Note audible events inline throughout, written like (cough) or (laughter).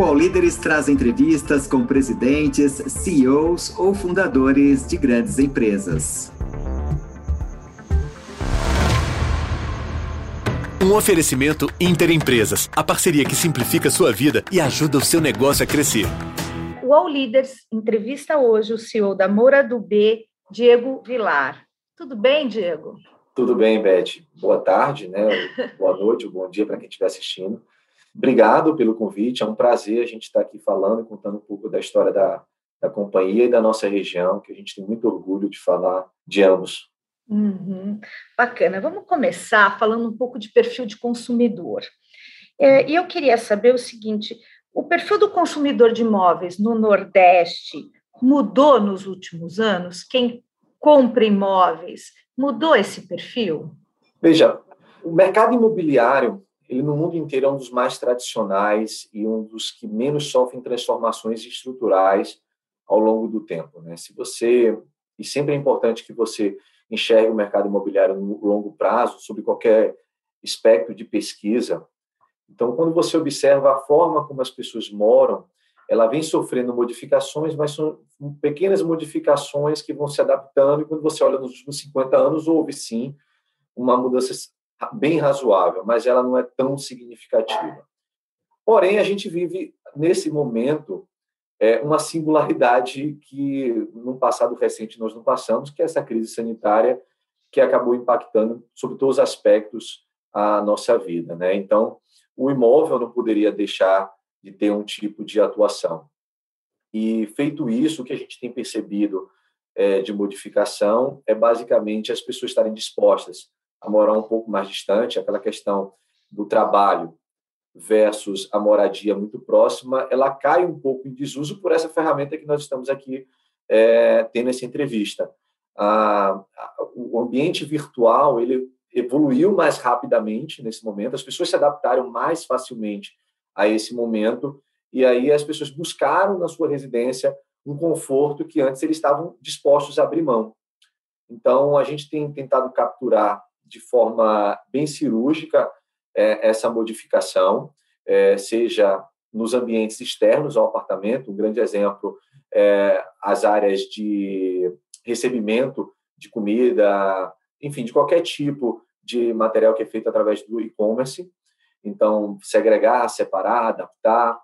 O All Líderes traz entrevistas com presidentes, CEOs ou fundadores de grandes empresas. Um oferecimento Interempresas, a parceria que simplifica sua vida e ajuda o seu negócio a crescer. O All Leaders entrevista hoje o CEO da Moura do B, Diego Vilar. Tudo bem, Diego? Tudo bem, Beth. Boa tarde, né? Boa noite, (laughs) bom dia para quem estiver assistindo. Obrigado pelo convite, é um prazer a gente estar aqui falando e contando um pouco da história da, da companhia e da nossa região, que a gente tem muito orgulho de falar de ambos. Uhum. Bacana. Vamos começar falando um pouco de perfil de consumidor. É, e eu queria saber o seguinte: o perfil do consumidor de imóveis no Nordeste mudou nos últimos anos? Quem compra imóveis mudou esse perfil? Veja, o mercado imobiliário, ele no mundo inteiro é um dos mais tradicionais e um dos que menos sofrem transformações estruturais ao longo do tempo. Né? Se você e sempre é importante que você enxergue o mercado imobiliário no longo prazo, sob qualquer espectro de pesquisa. Então, quando você observa a forma como as pessoas moram, ela vem sofrendo modificações, mas são pequenas modificações que vão se adaptando, e quando você olha nos últimos 50 anos, houve sim uma mudança bem razoável, mas ela não é tão significativa. Porém, a gente vive, nesse momento, é uma singularidade que no passado recente nós não passamos, que é essa crise sanitária que acabou impactando sobre todos os aspectos a nossa vida, né? Então, o imóvel não poderia deixar de ter um tipo de atuação. E feito isso, o que a gente tem percebido é, de modificação é basicamente as pessoas estarem dispostas a morar um pouco mais distante, aquela questão do trabalho versus a moradia muito próxima, ela cai um pouco em desuso por essa ferramenta que nós estamos aqui é, tendo essa entrevista. A, a, o ambiente virtual ele evoluiu mais rapidamente nesse momento, as pessoas se adaptaram mais facilmente a esse momento e aí as pessoas buscaram na sua residência um conforto que antes eles estavam dispostos a abrir mão. Então a gente tem tentado capturar de forma bem cirúrgica é, essa modificação, é, seja nos ambientes externos ao apartamento, um grande exemplo é as áreas de recebimento de comida, enfim, de qualquer tipo de material que é feito através do e-commerce. Então, segregar, separar, adaptar,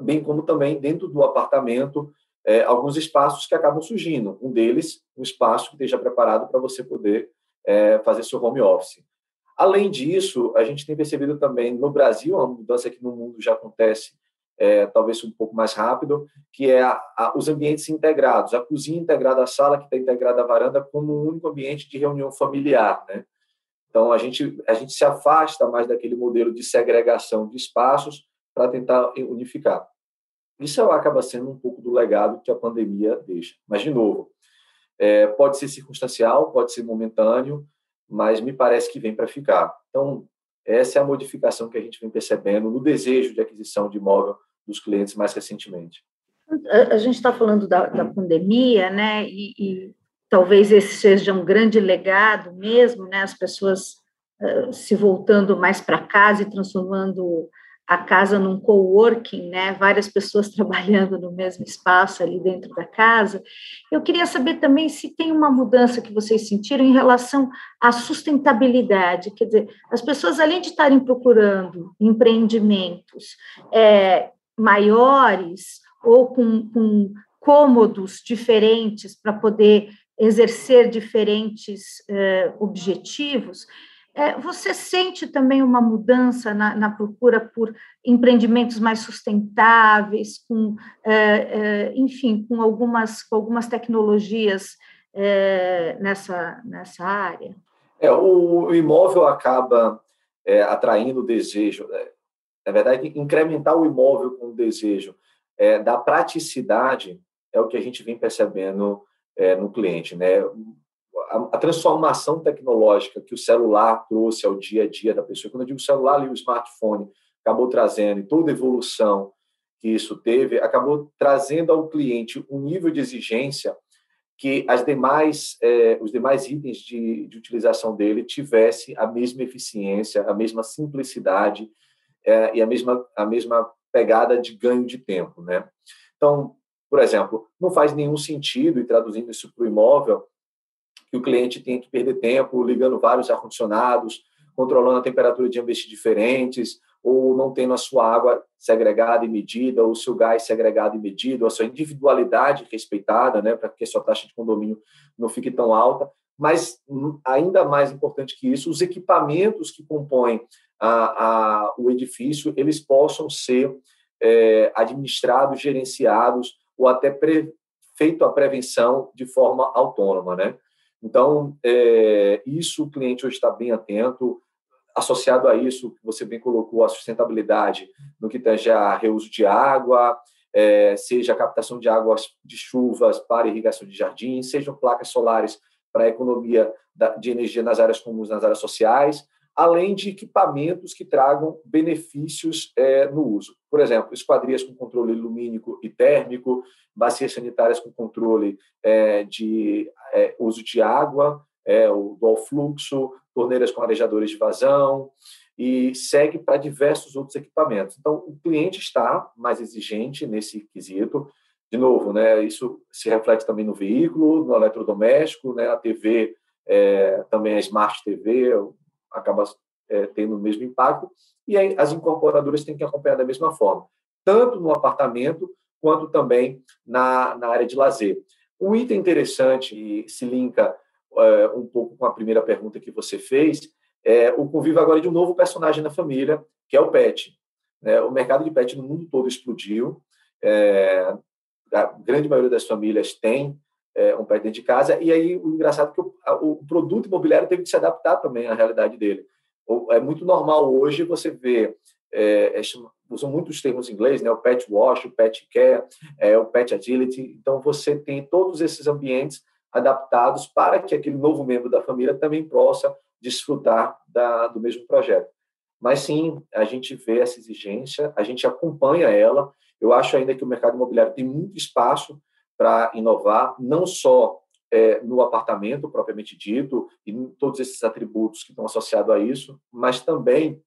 bem como também dentro do apartamento, é, alguns espaços que acabam surgindo. Um deles, um espaço que esteja preparado para você poder é, fazer seu home office. Além disso, a gente tem percebido também no Brasil, uma mudança que no mundo já acontece, é, talvez um pouco mais rápido, que é a, a, os ambientes integrados, a cozinha integrada à sala, que está integrada à varanda, como um único ambiente de reunião familiar. Né? Então, a gente, a gente se afasta mais daquele modelo de segregação de espaços para tentar unificar. Isso acaba sendo um pouco do legado que a pandemia deixa. Mas, de novo, é, pode ser circunstancial, pode ser momentâneo, mas me parece que vem para ficar. Então, essa é a modificação que a gente vem percebendo no desejo de aquisição de imóvel dos clientes mais recentemente. A gente está falando da, da, pandemia, né? E, e, talvez esse seja um grande legado mesmo, né? As pessoas uh, se voltando mais para casa e transformando a casa num coworking, né? Várias pessoas (laughs) trabalhando no mesmo espaço ali dentro da casa. Eu queria saber também se tem uma mudança que vocês sentiram em relação à sustentabilidade. Quer dizer, as pessoas, além de estarem procurando empreendimentos é, maiores ou com, com cômodos diferentes para poder exercer diferentes é, objetivos, você sente também uma mudança na, na, procura por empreendimentos mais sustentáveis, com, é, é, enfim, com algumas, com algumas tecnologias é, nessa, nessa área? É, o, imóvel acaba é, atraindo o desejo. Né? Na verdade, incrementar o imóvel com o desejo da praticidade é o que a gente vem percebendo no cliente. Né? A, a, transformação tecnológica que o celular trouxe ao dia a dia da pessoa, quando eu digo celular, ali o smartphone acabou trazendo, e toda a evolução que isso teve, acabou trazendo ao cliente um nível de exigência que as demais, eh, os demais itens de, de, utilização dele tivesse a mesma eficiência, a mesma simplicidade eh, e a mesma, a mesma pegada de ganho de tempo, né? Então, por exemplo, não faz nenhum sentido, e traduzindo isso para o imóvel, que o cliente tenha que perder tempo ligando vários ar-condicionados, controlando a temperatura de ambientes diferentes, ou não tendo a sua água segregada e medida, ou o seu gás segregado e medido, a sua individualidade respeitada, né, para que a sua taxa de condomínio não fique tão alta. Mas, ainda mais importante que isso, os equipamentos que compõem a, a, o edifício, eles possam ser é, administrados, gerenciados, ou até pre, feito a prevenção de forma autônoma, né? Então, é, isso o cliente hoje está bem atento, associado a isso, você bem colocou, a sustentabilidade no que tange a reuso de água, é, seja a captação de águas de chuvas para irrigação de jardins, sejam placas solares para a economia de energia nas áreas comuns, nas áreas sociais, além de equipamentos que tragam benefícios é, no uso. Por exemplo, esquadrias com controle lumínico e térmico, bacias sanitárias com controle é, de é, uso de água, é, o dual fluxo, torneiras com arejadores de vazão, e segue para diversos outros equipamentos. Então, o cliente está mais exigente nesse quesito. De novo, né, isso se reflete também no veículo, no eletrodoméstico, né, a TV, é, também a Smart TV, acaba é, tendo o mesmo impacto, e aí as incorporadoras têm que acompanhar da mesma forma, tanto no apartamento quanto também na, na área de lazer. Um item interessante, e se linka é, um pouco com a primeira pergunta que você fez, é o convívio agora de um novo personagem na família, que é o pet. Né? O mercado de pet no mundo todo explodiu, é, a grande maioria das famílias tem é, um pet dentro de casa, e aí o engraçado é que o, o, produto imobiliário teve que se adaptar também à realidade dele. É muito normal hoje você ver, é, é, usam muitos termos em inglês, né? o pet wash, o pet care, é, o pet agility, então você tem todos esses ambientes adaptados para que aquele novo membro da família também possa desfrutar da, do mesmo projeto. Mas sim, a gente vê essa exigência, a gente acompanha ela. Eu acho ainda que o mercado imobiliário tem muito espaço para inovar, não só é, no apartamento propriamente dito e todos esses atributos que estão associados a isso, mas também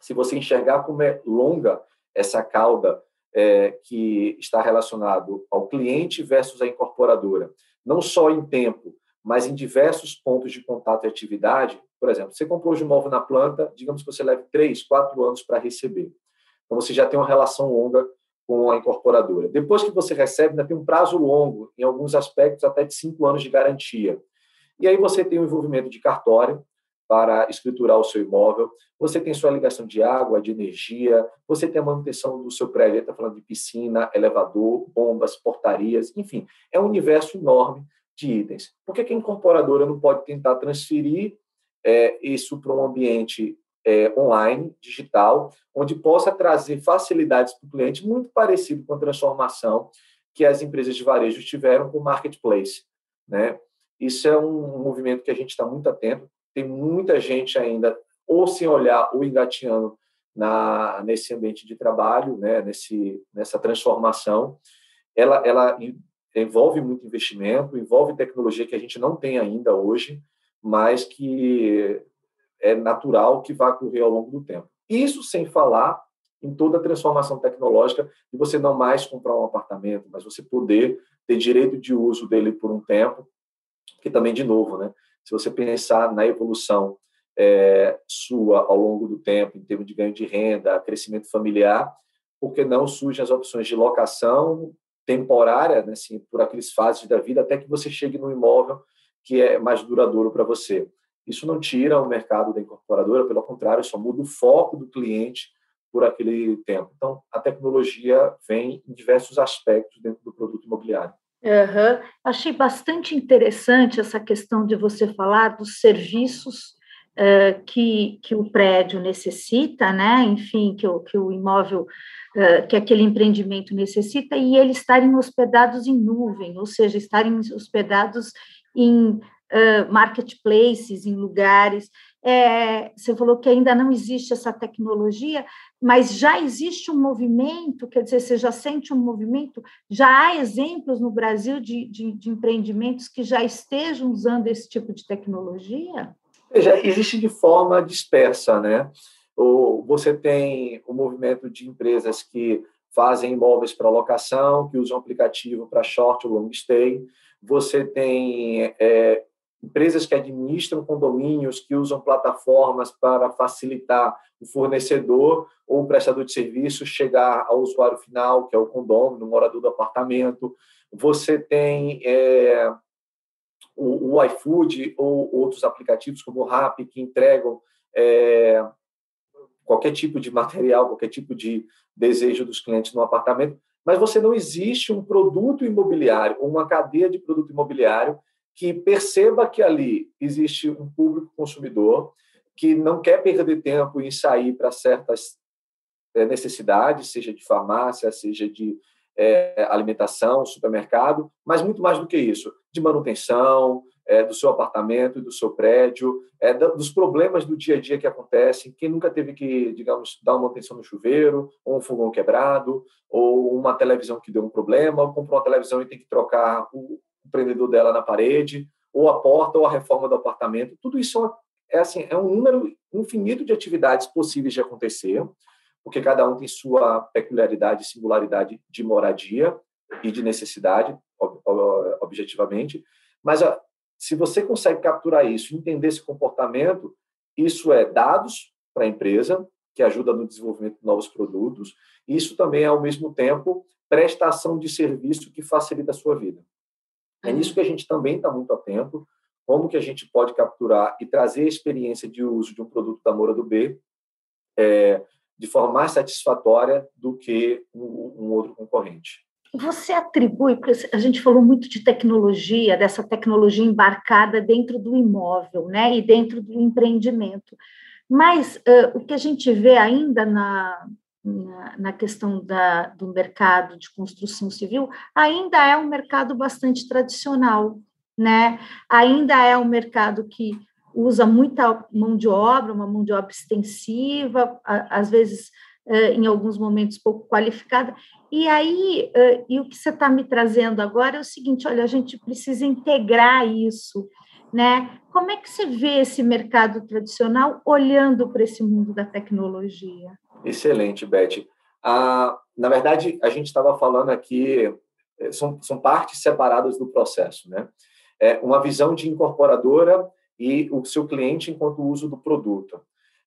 se você enxergar como é longa essa cauda é, que está relacionado ao cliente versus a incorporadora, não só em tempo, mas em diversos pontos de contato e atividade. Por exemplo, você comprou o imóvel na planta, digamos que você leve três, quatro anos para receber. Então, você já tem uma relação longa com a incorporadora. Depois que você recebe, ainda tem um prazo longo, em alguns aspectos até de cinco anos de garantia. E aí você tem o envolvimento de cartório para escriturar o seu imóvel, você tem sua ligação de água, de energia, você tem a manutenção do seu prédio, está falando de piscina, elevador, bombas, portarias, enfim, é um universo enorme de itens. Por que a incorporadora não pode tentar transferir é, isso para um ambiente é, online, digital, onde possa trazer facilidades para o cliente, muito parecido com a transformação que as empresas de varejo tiveram com o marketplace. Né? Isso é um movimento que a gente está muito atento. Tem muita gente ainda, ou sem olhar, ou engateando na, nesse ambiente de trabalho, né? nesse, nessa transformação. Ela, ela envolve muito investimento, envolve tecnologia que a gente não tem ainda hoje, mas que é natural que vai ocorrer ao longo do tempo. Isso sem falar em toda a transformação tecnológica de você não mais comprar um apartamento, mas você poder ter direito de uso dele por um tempo, que também, de novo, né, se você pensar na evolução é, sua ao longo do tempo, em termos de ganho de renda, crescimento familiar, porque não surgem as opções de locação temporária, né, assim, por aqueles fases da vida, até que você chegue no imóvel que é mais duradouro para você. Isso não tira o mercado da incorporadora, pelo contrário, só muda o foco do cliente por aquele tempo. Então, a tecnologia vem em diversos aspectos dentro do produto imobiliário. Uhum. Achei bastante interessante essa questão de você falar dos serviços uh, que, que o prédio necessita, né? enfim, que o, que o imóvel, uh, que aquele empreendimento necessita, e eles estarem hospedados em nuvem, ou seja, estarem hospedados em marketplaces, em lugares. É, você falou que ainda não existe essa tecnologia, mas já existe um movimento, quer dizer, você já sente um movimento, já há exemplos no Brasil de, de, de empreendimentos que já estejam usando esse tipo de tecnologia? Já existe de forma dispersa, né? ou você tem o movimento de empresas que fazem imóveis para locação, que usam aplicativo para short ou long stay. Você tem é, empresas que administram condomínios, que usam plataformas para facilitar o fornecedor ou o prestador de serviço chegar ao usuário final, que é o condomínio, o morador do apartamento. Você tem é, o, o, iFood ou outros aplicativos como o Rappi, que entregam é, qualquer tipo de material, qualquer tipo de desejo dos clientes no apartamento, mas você não existe um produto imobiliário, uma cadeia de produto imobiliário que perceba que ali existe um público consumidor que não quer perder tempo em sair para certas eh, necessidades, seja de farmácia, seja de é, alimentação, supermercado, mas muito mais do que isso, de manutenção, é, do seu apartamento, do seu prédio, é, dos problemas do dia a dia que acontecem. Quem nunca teve que, digamos, dar uma manutenção no chuveiro, ou um fogão quebrado, ou uma televisão que deu um problema, ou comprou uma televisão e tem que trocar o, o prendedor dela na parede, ou a porta, ou a reforma do apartamento. Tudo isso é, assim, é um número infinito de atividades possíveis de acontecer, porque cada um tem sua peculiaridade singularidade de moradia e de necessidade, objetivamente. Mas se você consegue capturar isso, entender esse comportamento, isso é dados para a empresa, que ajuda no desenvolvimento de novos produtos, isso também é, ao mesmo tempo, prestação de serviço que facilita a sua vida. É nisso que a gente também está muito atento, como que a gente pode capturar e trazer a experiência de uso de um produto da Moura do B é, de forma mais satisfatória do que um, um outro concorrente. Você atribui, porque a gente falou muito de tecnologia, dessa tecnologia embarcada dentro do imóvel, né, e dentro do empreendimento. Mas uh, o que a gente vê ainda na, na, na questão da, do mercado de construção civil ainda é um mercado bastante tradicional, né? Ainda é um mercado que usa muita mão de obra, uma mão de obra extensiva, às vezes em alguns momentos pouco qualificada. E aí, e o que você está me trazendo agora é o seguinte: olha, a gente precisa integrar isso, né? Como é que você vê esse mercado tradicional olhando para esse mundo da tecnologia? Excelente, Beth. Ah, na verdade, a gente estava falando aqui, eh, são, são partes separadas do processo, né? É uma visão de incorporadora e o seu cliente enquanto uso do produto.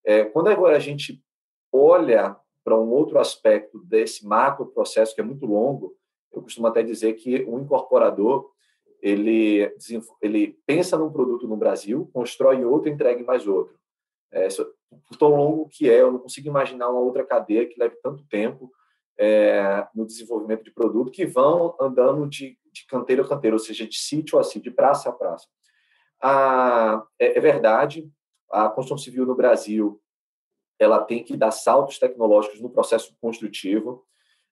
É, quando agora a gente olha para um outro aspecto desse macro processo que é muito longo, eu costumo até dizer que o incorporador ele ele pensa num produto no Brasil, constrói outro, entrega mais outro. É, por tão longo que é, eu não consigo imaginar uma outra cadeia que leve tanto tempo é, no desenvolvimento de produto que vão andando de, de canteiro a canteiro, ou seja, de sítio a sítio, de praça a praça. Ah, é, é verdade, a construção civil no Brasil ela tem que dar saltos tecnológicos no processo construtivo.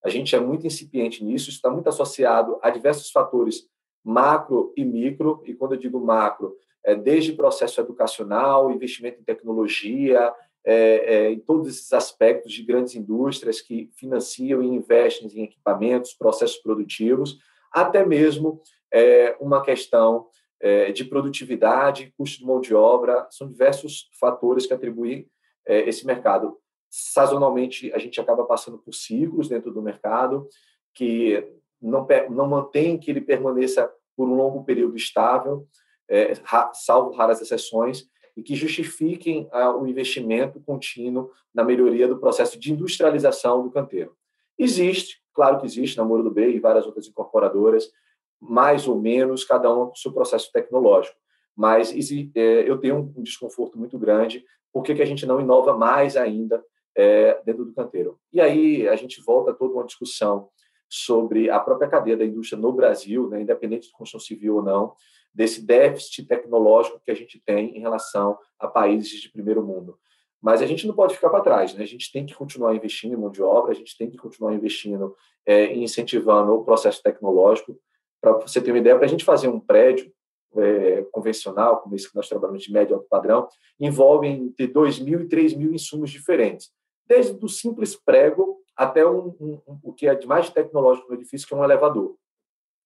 A gente é muito incipiente nisso, isso está muito associado a diversos fatores macro e micro, e quando eu digo macro, é desde processo educacional, investimento em tecnologia, é, é, em todos esses aspectos de grandes indústrias que financiam e investem em equipamentos, processos produtivos, até mesmo é, uma questão é, de produtividade, custo de mão de obra, são diversos fatores que atribuem é, esse mercado. Sazonalmente, a gente acaba passando por ciclos dentro do mercado que não, não mantém que ele permaneça por um longo período estável, é, salvo raras exceções, e que justifiquem ah, o investimento contínuo na melhoria do processo de industrialização do canteiro. Existe, claro que existe, na Moro do B e várias outras incorporadoras, mais ou menos, cada uma com seu processo tecnológico. Mas é, eu tenho um desconforto muito grande por que a gente não inova mais ainda é, dentro do canteiro? E aí a gente volta a toda uma discussão sobre a própria cadeia da indústria no Brasil, né, independente de construção civil ou não, desse déficit tecnológico que a gente tem em relação a países de primeiro mundo. Mas a gente não pode ficar para trás, né? A gente tem que continuar investindo em mão de obra, a gente tem que continuar investindo é, incentivando o processo tecnológico. Para você ter uma ideia, para a gente fazer um prédio, é, convencional, como esse que nós trabalhamos de médio alto padrão, envolve entre 2 mil e 3 mil insumos diferentes, desde o simples prego até um, um, um, o que é de mais tecnológico no edifício, que é um elevador,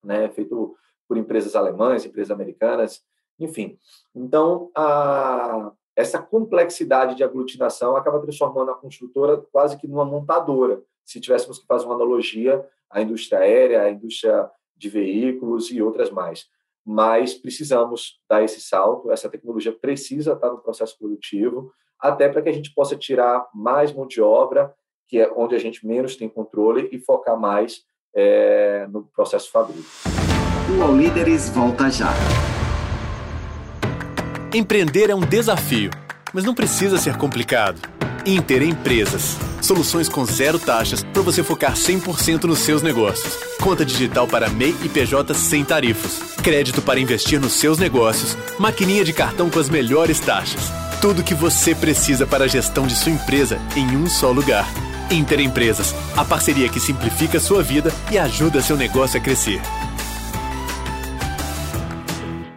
né, feito por empresas alemãs, empresas americanas, enfim. Então, a, essa complexidade de aglutinação acaba transformando a construtora quase que numa montadora, se tivéssemos que fazer uma analogia à indústria aérea, à indústria de veículos e outras mais. Mas precisamos dar esse salto, essa tecnologia precisa estar no processo produtivo, até para que a gente possa tirar mais mão de obra, que é onde a gente menos tem controle, e focar mais é, no processo fabril. O All Líderes volta já. Empreender é um desafio, mas não precisa ser complicado. Inter Empresas. Soluções com zero taxas para você focar 100% nos seus negócios. Conta digital para MEI e PJ sem tarifas. Crédito para investir nos seus negócios. Maquininha de cartão com as melhores taxas. Tudo o que você precisa para a gestão de sua empresa em um só lugar. Inter Empresas, a parceria que simplifica a sua vida e ajuda seu negócio a crescer.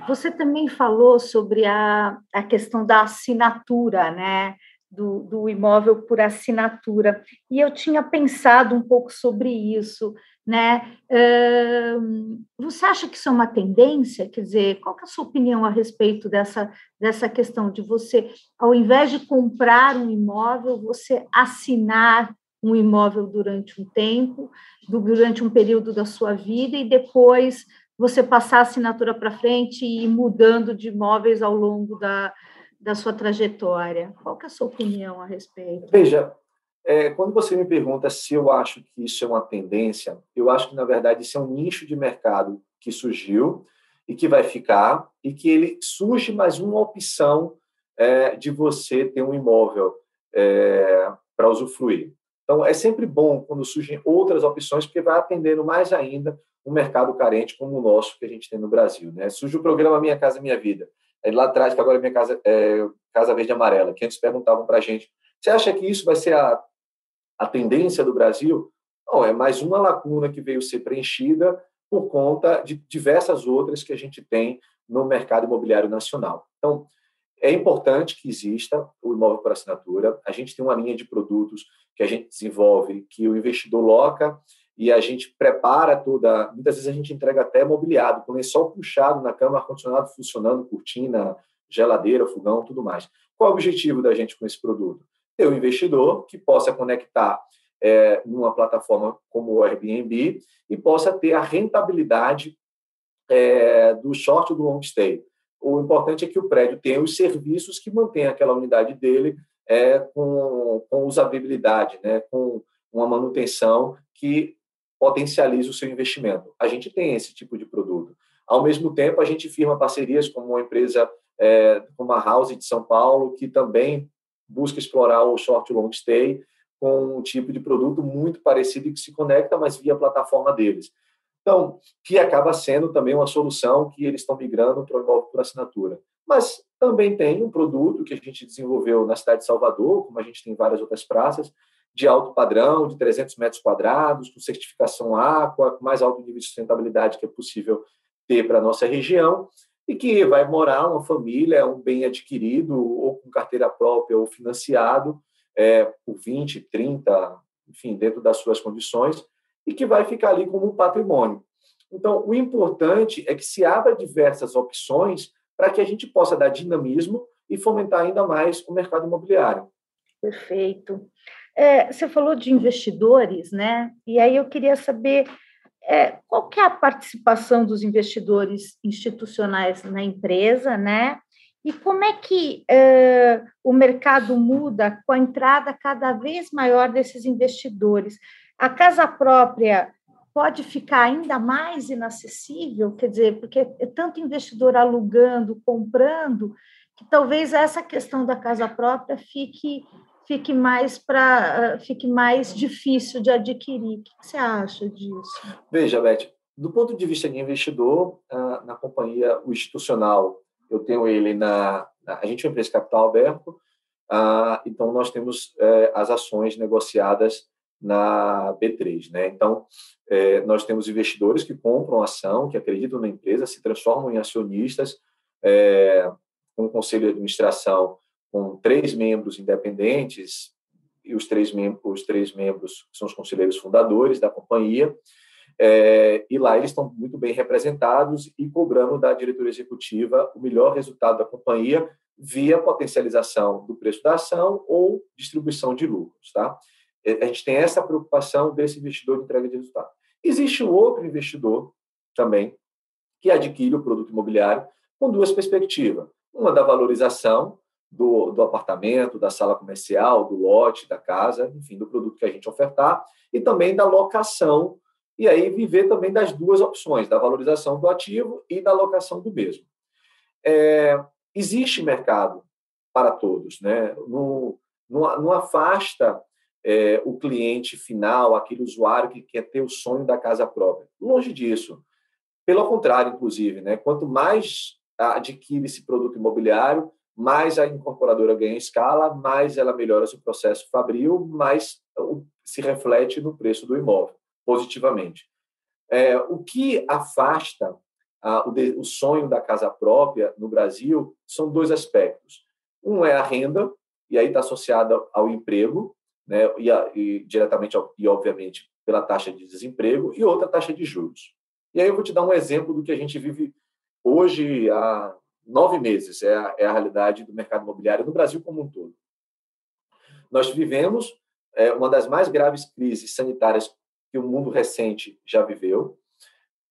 Você também falou sobre a, a questão da assinatura, né? Do, do, imóvel por assinatura. E eu tinha pensado um pouco sobre isso, né? Uh, você acha que isso é uma tendência? Quer dizer, qual é a sua opinião a respeito dessa, dessa questão de você, ao invés de comprar um imóvel, você assinar um imóvel durante um tempo, durante um período da sua vida, e depois você passar a assinatura para frente e ir mudando de imóveis ao longo da, da sua trajetória? Qual é a sua opinião a respeito? Veja, é, quando você me pergunta se eu acho que isso é uma tendência, eu acho que, na verdade, isso é um nicho de mercado que surgiu e que vai ficar, e que ele surge mais uma opção é, de você ter um imóvel é, para usufruir. Então, é sempre bom quando surgem outras opções, porque vai atendendo mais ainda um mercado carente como o nosso que a gente tem no Brasil. Né? Surge o programa Minha Casa Minha Vida. É lá atrás, que agora é Minha Casa, é, Casa Verde Amarela, que antes perguntavam para a gente, você acha que isso vai ser a, a tendência do Brasil? Não, é mais uma lacuna que veio ser preenchida por conta de diversas outras que a gente tem no mercado imobiliário nacional. Então, é importante que exista o imóvel por assinatura. A gente tem uma linha de produtos que a gente desenvolve, que o investidor loca e a gente prepara toda. Muitas vezes a gente entrega até mobiliado, com lençol puxado na cama, ar-condicionado funcionando, cortina, geladeira, fogão, tudo mais. Qual é o objetivo da gente com esse produto? Ter um investidor que possa conectar é, numa plataforma como o Airbnb e possa ter a rentabilidade é, do short do long stay. O importante é que o prédio tenha os serviços que mantêm aquela unidade dele é, com, com usabilidade, né, com uma manutenção que potencialize o seu investimento. A gente tem esse tipo de produto. Ao mesmo tempo, a gente firma parcerias com uma empresa é, como a House de São Paulo, que também busca explorar o short long stay com um tipo de produto muito parecido e que se conecta, mas via plataforma deles. Então, que acaba sendo também uma solução que eles estão migrando para o imóvel por assinatura. Mas também tem um produto que a gente desenvolveu na cidade de Salvador, como a gente tem várias outras praças, de alto padrão, de 300 metros quadrados, com certificação Aqua, com mais alto nível de sustentabilidade que é possível ter para a nossa região, e que vai morar uma família, um bem adquirido, ou com carteira própria ou financiado, é, por 20, 30, enfim, dentro das suas condições, e que vai ficar ali como um patrimônio. Então, o importante é que se abra diversas opções para que a gente possa dar dinamismo e fomentar ainda mais o mercado imobiliário. Perfeito. É, você falou de investidores, né? E aí eu queria saber é, qual que é a participação dos investidores institucionais na empresa, né? E como é que é, o mercado muda com a entrada cada vez maior desses investidores? A casa própria pode ficar ainda mais inacessível, quer dizer, porque é tanto investidor alugando, comprando, que talvez essa questão da casa própria fique fique mais para ah, fique mais difícil de adquirir. O que você acha disso? Veja, Beth, do ponto de vista de investidor, ah, na companhia o institucional, eu tenho ele na, a gente é uma empresa capital aberto, ah, então nós temos eh, as ações negociadas na B3, né? Então eh, nós temos investidores que compram ação, que acreditam na empresa, se transformam em acionistas, é, com o conselho de administração com três membros independentes e os três, mem os três membros são os conselheiros fundadores da companhia. É, e lá eles estão muito bem representados e cobrando da diretoria executiva o melhor resultado da companhia via potencialização do preço da ação ou distribuição de lucros. Tá? A gente tem essa preocupação desse investidor de entrega de resultado. Existe um outro investidor também que adquire o produto imobiliário com duas perspectivas. Uma da valorização do, do apartamento, da sala comercial, do lote, da casa, enfim, do produto que a gente ofertar, e também da locação, e aí viver também das duas opções, da valorização do ativo e da locação do mesmo. É, existe mercado para todos, né? não, não, não afasta é, o cliente final, aquele usuário que quer ter o sonho da casa própria. Longe disso. Pelo contrário, inclusive, né? quanto mais adquire esse produto imobiliário, mais a incorporadora ganha escala, mais ela melhora seu processo fabril, mais se reflete no preço do imóvel, positivamente. É, o que afasta a, o, de, o sonho da casa própria no Brasil são dois aspectos. Um é a renda, e aí está associada ao emprego, né, e, a, e diretamente ao, e obviamente pela taxa de desemprego, e outra taxa de juros. E aí eu vou te dar um exemplo do que a gente vive hoje há nove meses, é a, é a realidade do mercado imobiliário no Brasil como um todo. Nós vivemos é, uma das mais graves crises sanitárias que o mundo recente já viveu,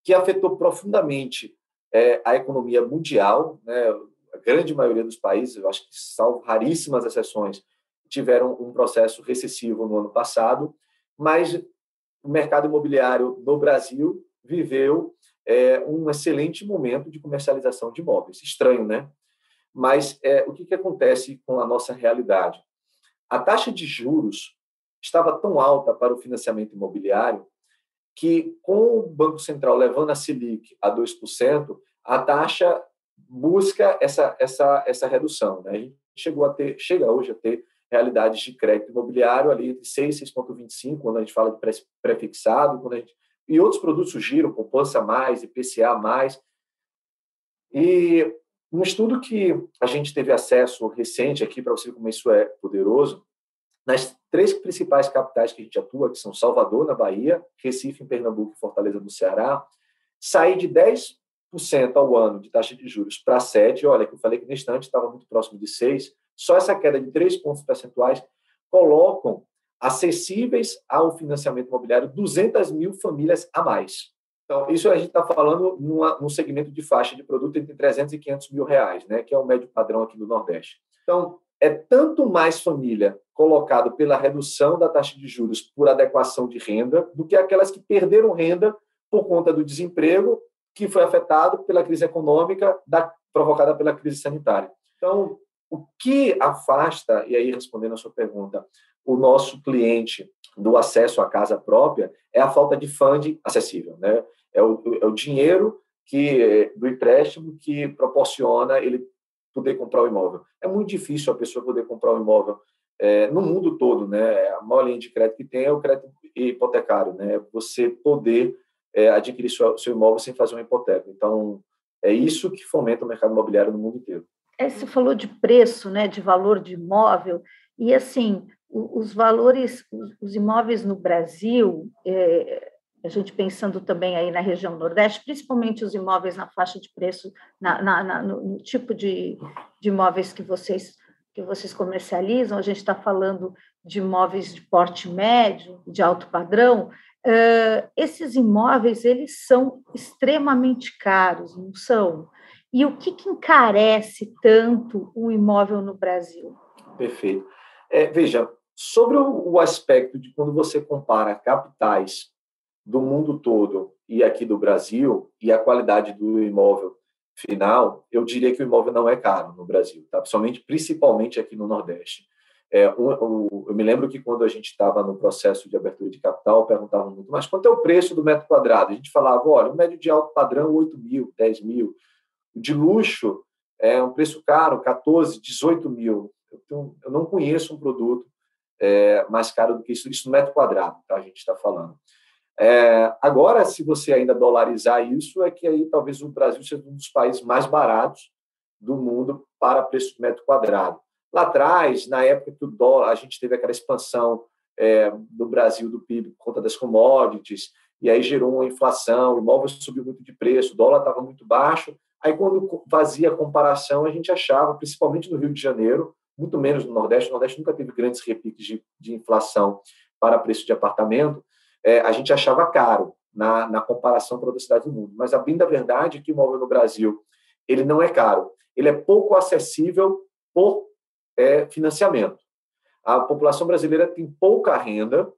que afetou profundamente é, a economia mundial, né? a grande maioria dos países, eu acho que salvo raríssimas exceções, tiveram um processo recessivo no ano passado, mas o mercado imobiliário no Brasil viveu é, um excelente momento de comercialização de imóveis. Estranho, né? Mas é, o que, que acontece com a nossa realidade? A taxa de juros estava tão alta para o financiamento imobiliário que, com o Banco Central levando a Selic a 2%, a taxa busca essa, essa, essa redução. Né? A gente chegou a ter, chega hoje a ter realidades de crédito imobiliário ali entre 6 e 6,25, quando a gente fala de pré-fixado, quando a gente, e outros produtos surgiram, poupança mais, IPCA mais. E um estudo que a gente teve acesso recente aqui, para você ver como isso é poderoso, nas três principais capitais que a gente atua, que são Salvador, na Bahia, Recife, em Pernambuco e Fortaleza, no Ceará, sair de 10% ao ano de taxa de juros para 7%, olha, que eu falei que neste instante estava muito próximo de 6%, só essa queda de 3 pontos percentuais colocam acessíveis ao financiamento imobiliário 200 mil famílias a mais. Então, isso a gente está falando numa, num segmento de faixa de produto entre 300 e 500 mil reais, né, que é o médio padrão aqui do Nordeste. Então, é tanto mais família colocado pela redução da taxa de juros por adequação de renda do que aquelas que perderam renda por conta do desemprego que foi afetado pela crise econômica da, provocada pela crise sanitária. Então, o que afasta, e aí respondendo a sua pergunta, o nosso cliente do acesso à casa própria é a falta de funding acessível, né? É o, é o dinheiro que do empréstimo que proporciona ele poder comprar o imóvel. É muito difícil a pessoa poder comprar o imóvel é, no mundo todo, né? A maior linha de crédito que tem é o crédito hipotecário, né? Você poder é, adquirir seu, seu imóvel sem fazer uma hipoteca. Então, é isso que fomenta o mercado imobiliário no mundo inteiro. É, você falou de preço, né, de valor de imóvel, e assim, os valores, os imóveis no Brasil, é, a gente pensando também aí na região Nordeste, principalmente os imóveis na faixa de preço, na, na, na no, tipo de, de imóveis que vocês que vocês comercializam, a gente está falando de imóveis de porte médio, de alto padrão, uh, esses imóveis eles são extremamente caros, não são? E o que, que encarece tanto o imóvel no Brasil? Perfeito. É, veja, sobre o, o aspecto de quando você compara capitais do mundo todo e aqui do Brasil e a qualidade do imóvel final, eu diria que o imóvel não é caro no Brasil, tá? Principalmente, principalmente aqui no Nordeste. É, um, eu me lembro que quando a gente estava no processo de abertura de capital, perguntavam muito, mas quanto é o preço do metro quadrado? A gente falava, olha, o médio de alto padrão, 8 mil, 10 mil de luxo é um preço caro, 14, 18 mil. Eu, eu não conheço um produto é, mais caro do que isso, isso no metro quadrado, tá? a gente está falando. É, agora, se você ainda dolarizar isso, é que aí talvez o Brasil seja um dos países mais baratos do mundo para preço de metro quadrado. Lá atrás, na época que o dólar, a gente teve aquela expansão é, do Brasil do PIB por conta das commodities, e aí gerou uma inflação, o imóvel subiu muito de preço, o dólar estava muito baixo. Aí, quando fazia a comparação, a gente achava, principalmente no Rio de Janeiro, muito menos no Nordeste, o Nordeste nunca teve grandes repiques de, de inflação para preço de apartamento, é, a gente achava caro na, na comparação para outras cidades do mundo. Mas a bem da verdade é que o imóvel no Brasil ele não é caro, ele é pouco acessível por é, financiamento. A população brasileira tem pouca renda,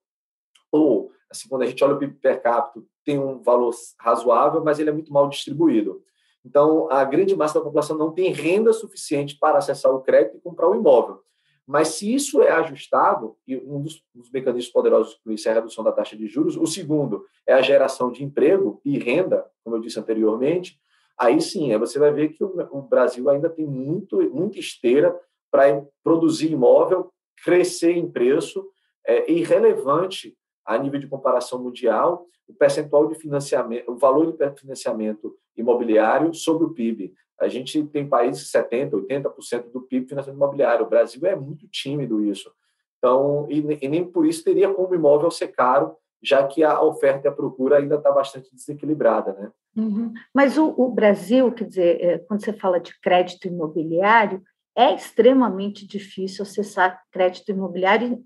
ou, assim, quando a gente olha o PIB per capita, tem um valor razoável, mas ele é muito mal distribuído. Então, a grande massa da população não tem renda suficiente para acessar o crédito e comprar o um imóvel. Mas se isso é ajustado, e um dos, dos mecanismos poderosos para isso é a redução da taxa de juros, o segundo é a geração de emprego e renda, como eu disse anteriormente, aí sim, você vai ver que o, o Brasil ainda tem muito, muita esteira para produzir imóvel, crescer em preço, é irrelevante a nível de comparação mundial o percentual de financiamento, o valor de financiamento imobiliário sobre o PIB. A gente tem países 70%, 80% do PIB financiamento imobiliário. O Brasil é muito tímido isso. Então, e, nem por isso teria como imóvel ser caro, já que a oferta e a procura ainda está bastante desequilibrada, né? Uhum. Mas o, o, Brasil, quer dizer, é, quando você fala de crédito imobiliário, é extremamente difícil acessar crédito imobiliário,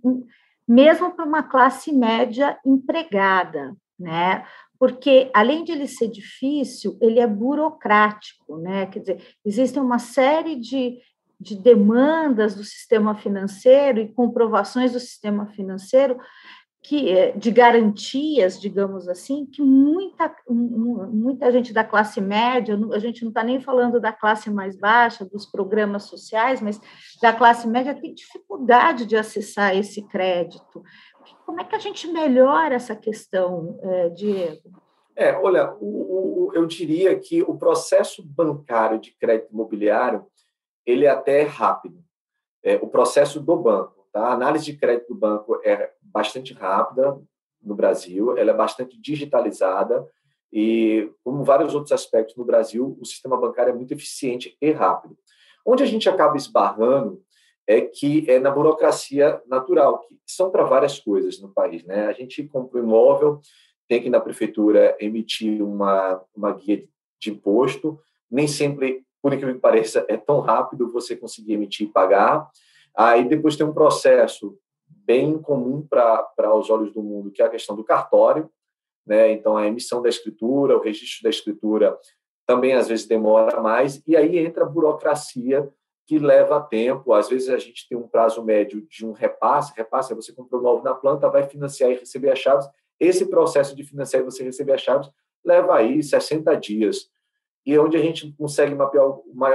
mesmo para uma classe média empregada, né? Porque além de ele ser difícil, ele é burocrático, né? Quer dizer, existem uma série de, de demandas do sistema financeiro e comprovações do sistema financeiro que eh, de garantias, digamos assim, que muita, muita gente da classe média, a gente não está nem falando da classe mais baixa, dos programas sociais, mas da classe média tem dificuldade de acessar esse crédito. Como é que a gente melhora essa questão, eh, Diego? É, olha, o, o, eu diria que o processo bancário de crédito imobiliário ele é até é rápido. É, o processo do banco Tá? A análise de crédito do banco é bastante rápida no Brasil, ela é bastante digitalizada e, como vários outros aspectos no Brasil, o sistema bancário é muito eficiente e rápido. Onde a gente acaba esbarrando é que é na burocracia natural, que são para várias coisas no país. Né? A gente compra um imóvel, tem que na prefeitura emitir uma, uma guia de imposto, nem sempre, por incrível que pareça, é tão rápido você conseguir emitir e pagar. Aí depois tem um processo bem comum para os olhos do mundo, que é a questão do cartório, né? Então a emissão da escritura, o registro da escritura também às vezes demora mais e aí entra a burocracia que leva tempo. Às vezes a gente tem um prazo médio de um repasse, repasse é você comprou um novo na planta, vai financiar e receber as chaves. Esse processo de financiar e você receber as chaves leva aí 60 dias e onde a gente consegue mapear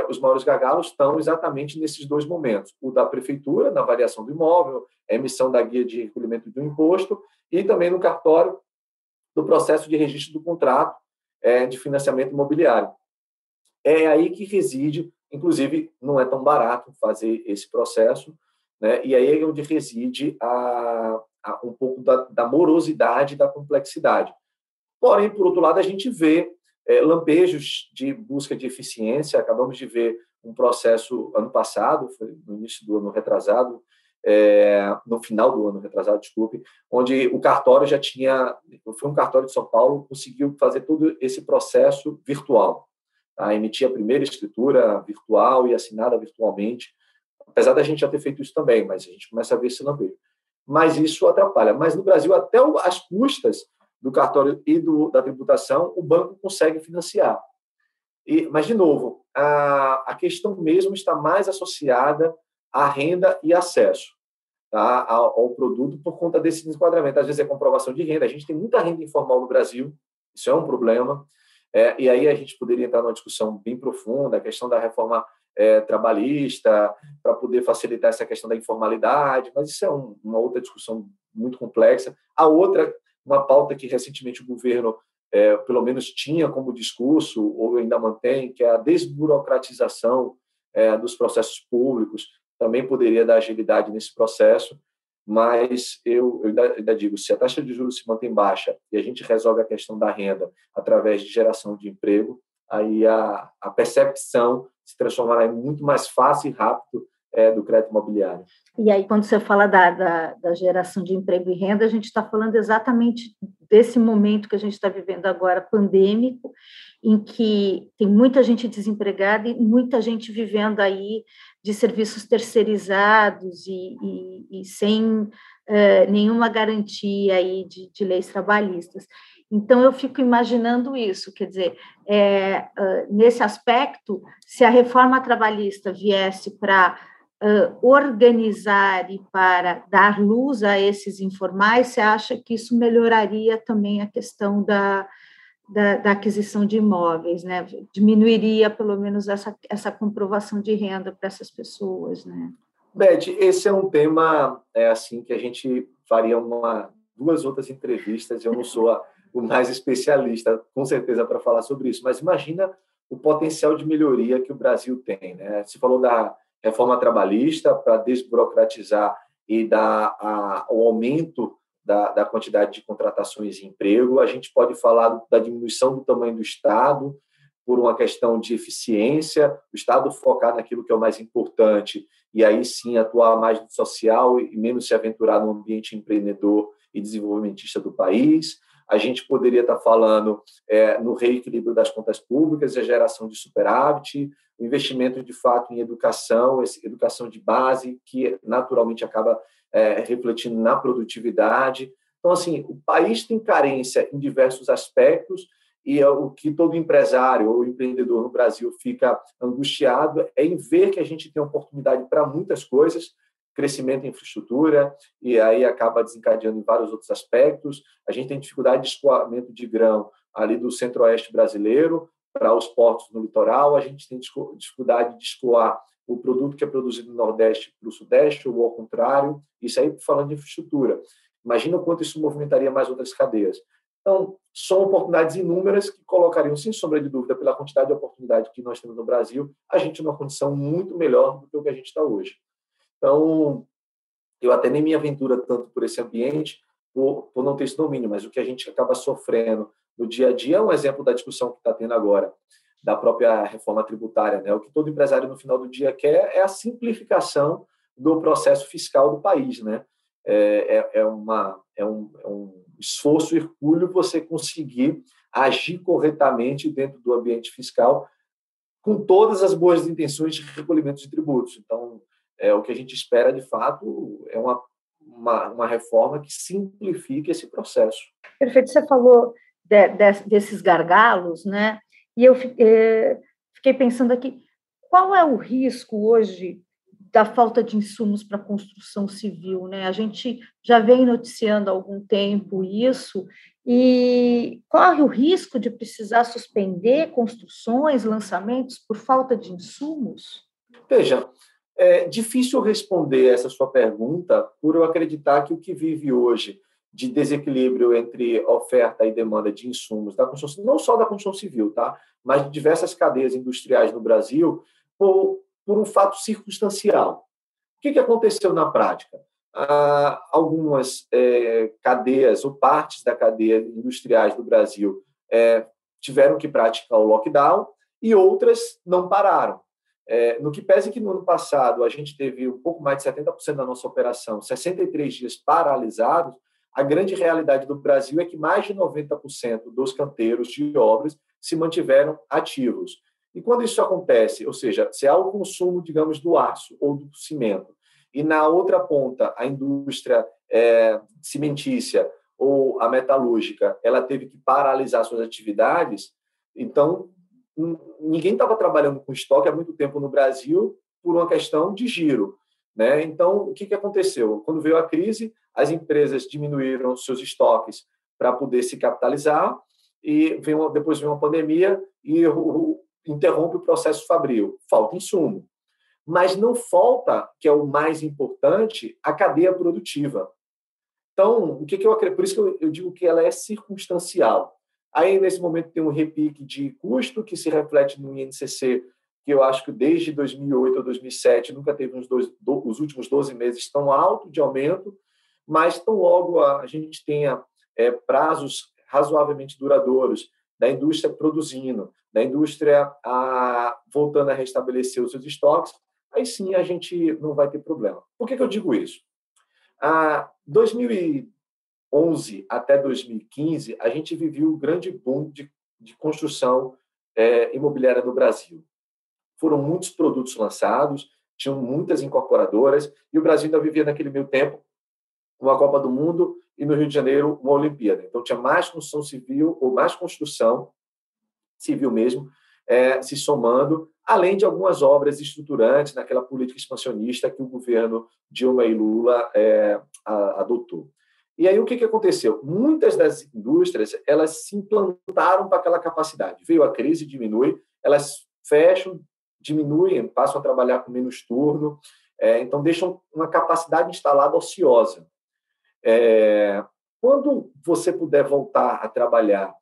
os maiores gargalos estão exatamente nesses dois momentos: o da prefeitura, na variação do imóvel, a emissão da guia de recolhimento do imposto, e também no cartório, do processo de registro do contrato é, de financiamento imobiliário. É aí que reside, inclusive, não é tão barato fazer esse processo, né? e aí é onde reside a, a um pouco da, da morosidade da complexidade. Porém, por outro lado, a gente vê é, lampejos de busca de eficiência. Acabamos de ver um processo ano passado, no início do ano retrasado, é, no final do ano retrasado, desculpe, onde o cartório já tinha, foi um cartório de São Paulo, conseguiu fazer todo esse processo virtual, tá? emitir a primeira escritura virtual e assinada virtualmente, apesar da gente já ter feito isso também, mas a gente começa a ver esse lampejo. Mas isso atrapalha. Mas no Brasil, até as custas do cartório e do, da tributação, o banco consegue financiar. E, mas, de novo, a, a questão mesmo está mais associada à renda e acesso tá, ao, ao, produto por conta desse desenquadramento. Às vezes é comprovação de renda. A gente tem muita renda informal no Brasil, isso é um problema. É, e aí a gente poderia entrar numa discussão bem profunda, a questão da reforma é, trabalhista, para poder facilitar essa questão da informalidade, mas isso é um, uma outra discussão muito complexa. A outra uma pauta que recentemente o governo, é, pelo menos, tinha como discurso, ou ainda mantém, que é a desburocratização é, dos processos públicos, também poderia dar agilidade nesse processo, mas eu, eu ainda, ainda, digo, se a taxa de juros se mantém baixa e a gente resolve a questão da renda através de geração de emprego, aí a, a percepção se transformará em muito mais fácil e rápido é, do crédito imobiliário. E aí, quando você fala da, da, da geração de emprego e renda, a gente está falando exatamente desse momento que a gente está vivendo agora, pandêmico, em que tem muita gente desempregada e muita gente vivendo aí de serviços terceirizados e, e, e sem é, nenhuma garantia aí de, de leis trabalhistas. Então, eu fico imaginando isso, quer dizer, é, nesse aspecto, se a reforma trabalhista viesse para organizar e para dar luz a esses informais, você acha que isso melhoraria também a questão da, da, da, aquisição de imóveis, né? Diminuiria, pelo menos, essa, essa comprovação de renda para essas pessoas, né? Beth, esse é um tema é assim que a gente faria uma, duas outras entrevistas. Eu não sou a o mais especialista, com certeza, para falar sobre isso. Mas imagina o potencial de melhoria que o Brasil tem. Né? Você falou da reforma trabalhista para desburocratizar e dar a, o aumento da, da, quantidade de contratações de emprego. A gente pode falar da diminuição do tamanho do Estado por uma questão de eficiência, o Estado focar naquilo que é o mais importante e aí sim atuar mais no social e menos se aventurar no ambiente empreendedor e desenvolvimentista do país a gente poderia estar falando é, no reequilíbrio das contas públicas a geração de superávit, o investimento de fato em educação, educação de base, que naturalmente acaba é, refletindo na produtividade. Então, assim, o país tem carência em diversos aspectos e é o que todo empresário ou empreendedor no Brasil fica angustiado é em ver que a gente tem oportunidade para muitas coisas, crescimento em infraestrutura, e aí acaba desencadeando em vários outros aspectos. A gente tem dificuldade de escoamento de grão ali do centro-oeste brasileiro para os portos no litoral, a gente tem dificuldade de escoar o produto que é produzido no Nordeste para o Sudeste, ou ao contrário, isso aí falando de infraestrutura. Imagina o quanto isso movimentaria mais outras cadeias. Então, são oportunidades inúmeras que colocariam, sem sombra de dúvida, pela quantidade de oportunidade que nós temos no Brasil, a gente numa condição muito melhor do que o que a gente está hoje. Então, eu até nem me aventura tanto por esse ambiente, por, por não ter esse domínio, mas o que a gente acaba sofrendo no dia a dia é um exemplo da discussão que está tendo agora, da própria reforma tributária. Né? O que todo empresário, no final do dia, quer é a simplificação do processo fiscal do país. Né? É, é, é uma, é, um, é um esforço hercúleo você conseguir agir corretamente dentro do ambiente fiscal com todas as boas intenções de recolhimento de tributos. Então, é, o que a gente espera, de fato, é uma, uma, uma reforma que simplifique esse processo. Perfeito. Você falou de, de, desses gargalos, né? E eu é, fiquei pensando aqui, qual é o risco hoje da falta de insumos para a construção civil, né? A gente já vem noticiando há algum tempo isso e corre o risco de precisar suspender construções, lançamentos por falta de insumos? Veja, é difícil responder essa sua pergunta por eu acreditar que o que vive hoje de desequilíbrio entre oferta e demanda de insumos da construção, não só da construção civil, tá? mas de diversas cadeias industriais no Brasil, por, por um fato circunstancial. O que, que aconteceu na prática? Ah, algumas é, cadeias ou partes da cadeia industriais do Brasil é, tiveram que praticar o lockdown e outras não pararam. É, no que pese que no ano passado a gente teve um pouco mais de 70% da nossa operação, 63 dias paralisados, a grande realidade do Brasil é que mais de 90% dos canteiros de obras se mantiveram ativos. E quando isso acontece, ou seja, se há o consumo, digamos, do aço ou do cimento, e na outra ponta a indústria é, cimentícia ou a metalúrgica, ela teve que paralisar suas atividades, então ninguém estava trabalhando com estoque há muito tempo no Brasil por uma questão de giro. Né? Então, o que, que aconteceu? Quando veio a crise, as empresas diminuíram seus estoques para poder se capitalizar e veio, depois veio uma pandemia e o, interrompe o processo fabril. Falta insumo. Mas não falta, que é o mais importante, a cadeia produtiva. Então, o que, que eu acredito? Por isso que eu, eu digo que ela é circunstancial. Aí, nesse momento, tem um repique de custo que se reflete no INCC, que eu acho que desde 2008 ou 2007 nunca teve uns dois, os últimos 12 meses tão alto de aumento, mas tão logo a, gente tenha é, prazos razoavelmente duradouros da indústria produzindo, da indústria a, voltando a restabelecer os seus estoques, aí sim a gente não vai ter problema. Por que, que eu digo isso? A 2011 até 2015, a gente viveu um grande boom de, de construção é, imobiliária no Brasil. Foram muitos produtos lançados, tinham muitas incorporadoras, e o Brasil ainda vivia naquele meio tempo uma Copa do Mundo e no Rio de Janeiro uma Olimpíada. Então tinha mais construção civil ou mais construção civil mesmo é, se somando, além de algumas obras estruturantes naquela política expansionista que o governo Dilma e Lula é, a, adotou. E aí o que, que aconteceu? Muitas das indústrias elas se implantaram para aquela capacidade. Veio a crise, diminui, elas fecham, diminuem, passam a trabalhar com menos turno, é, então deixam uma capacidade instalada ociosa. É, quando você puder voltar a trabalhar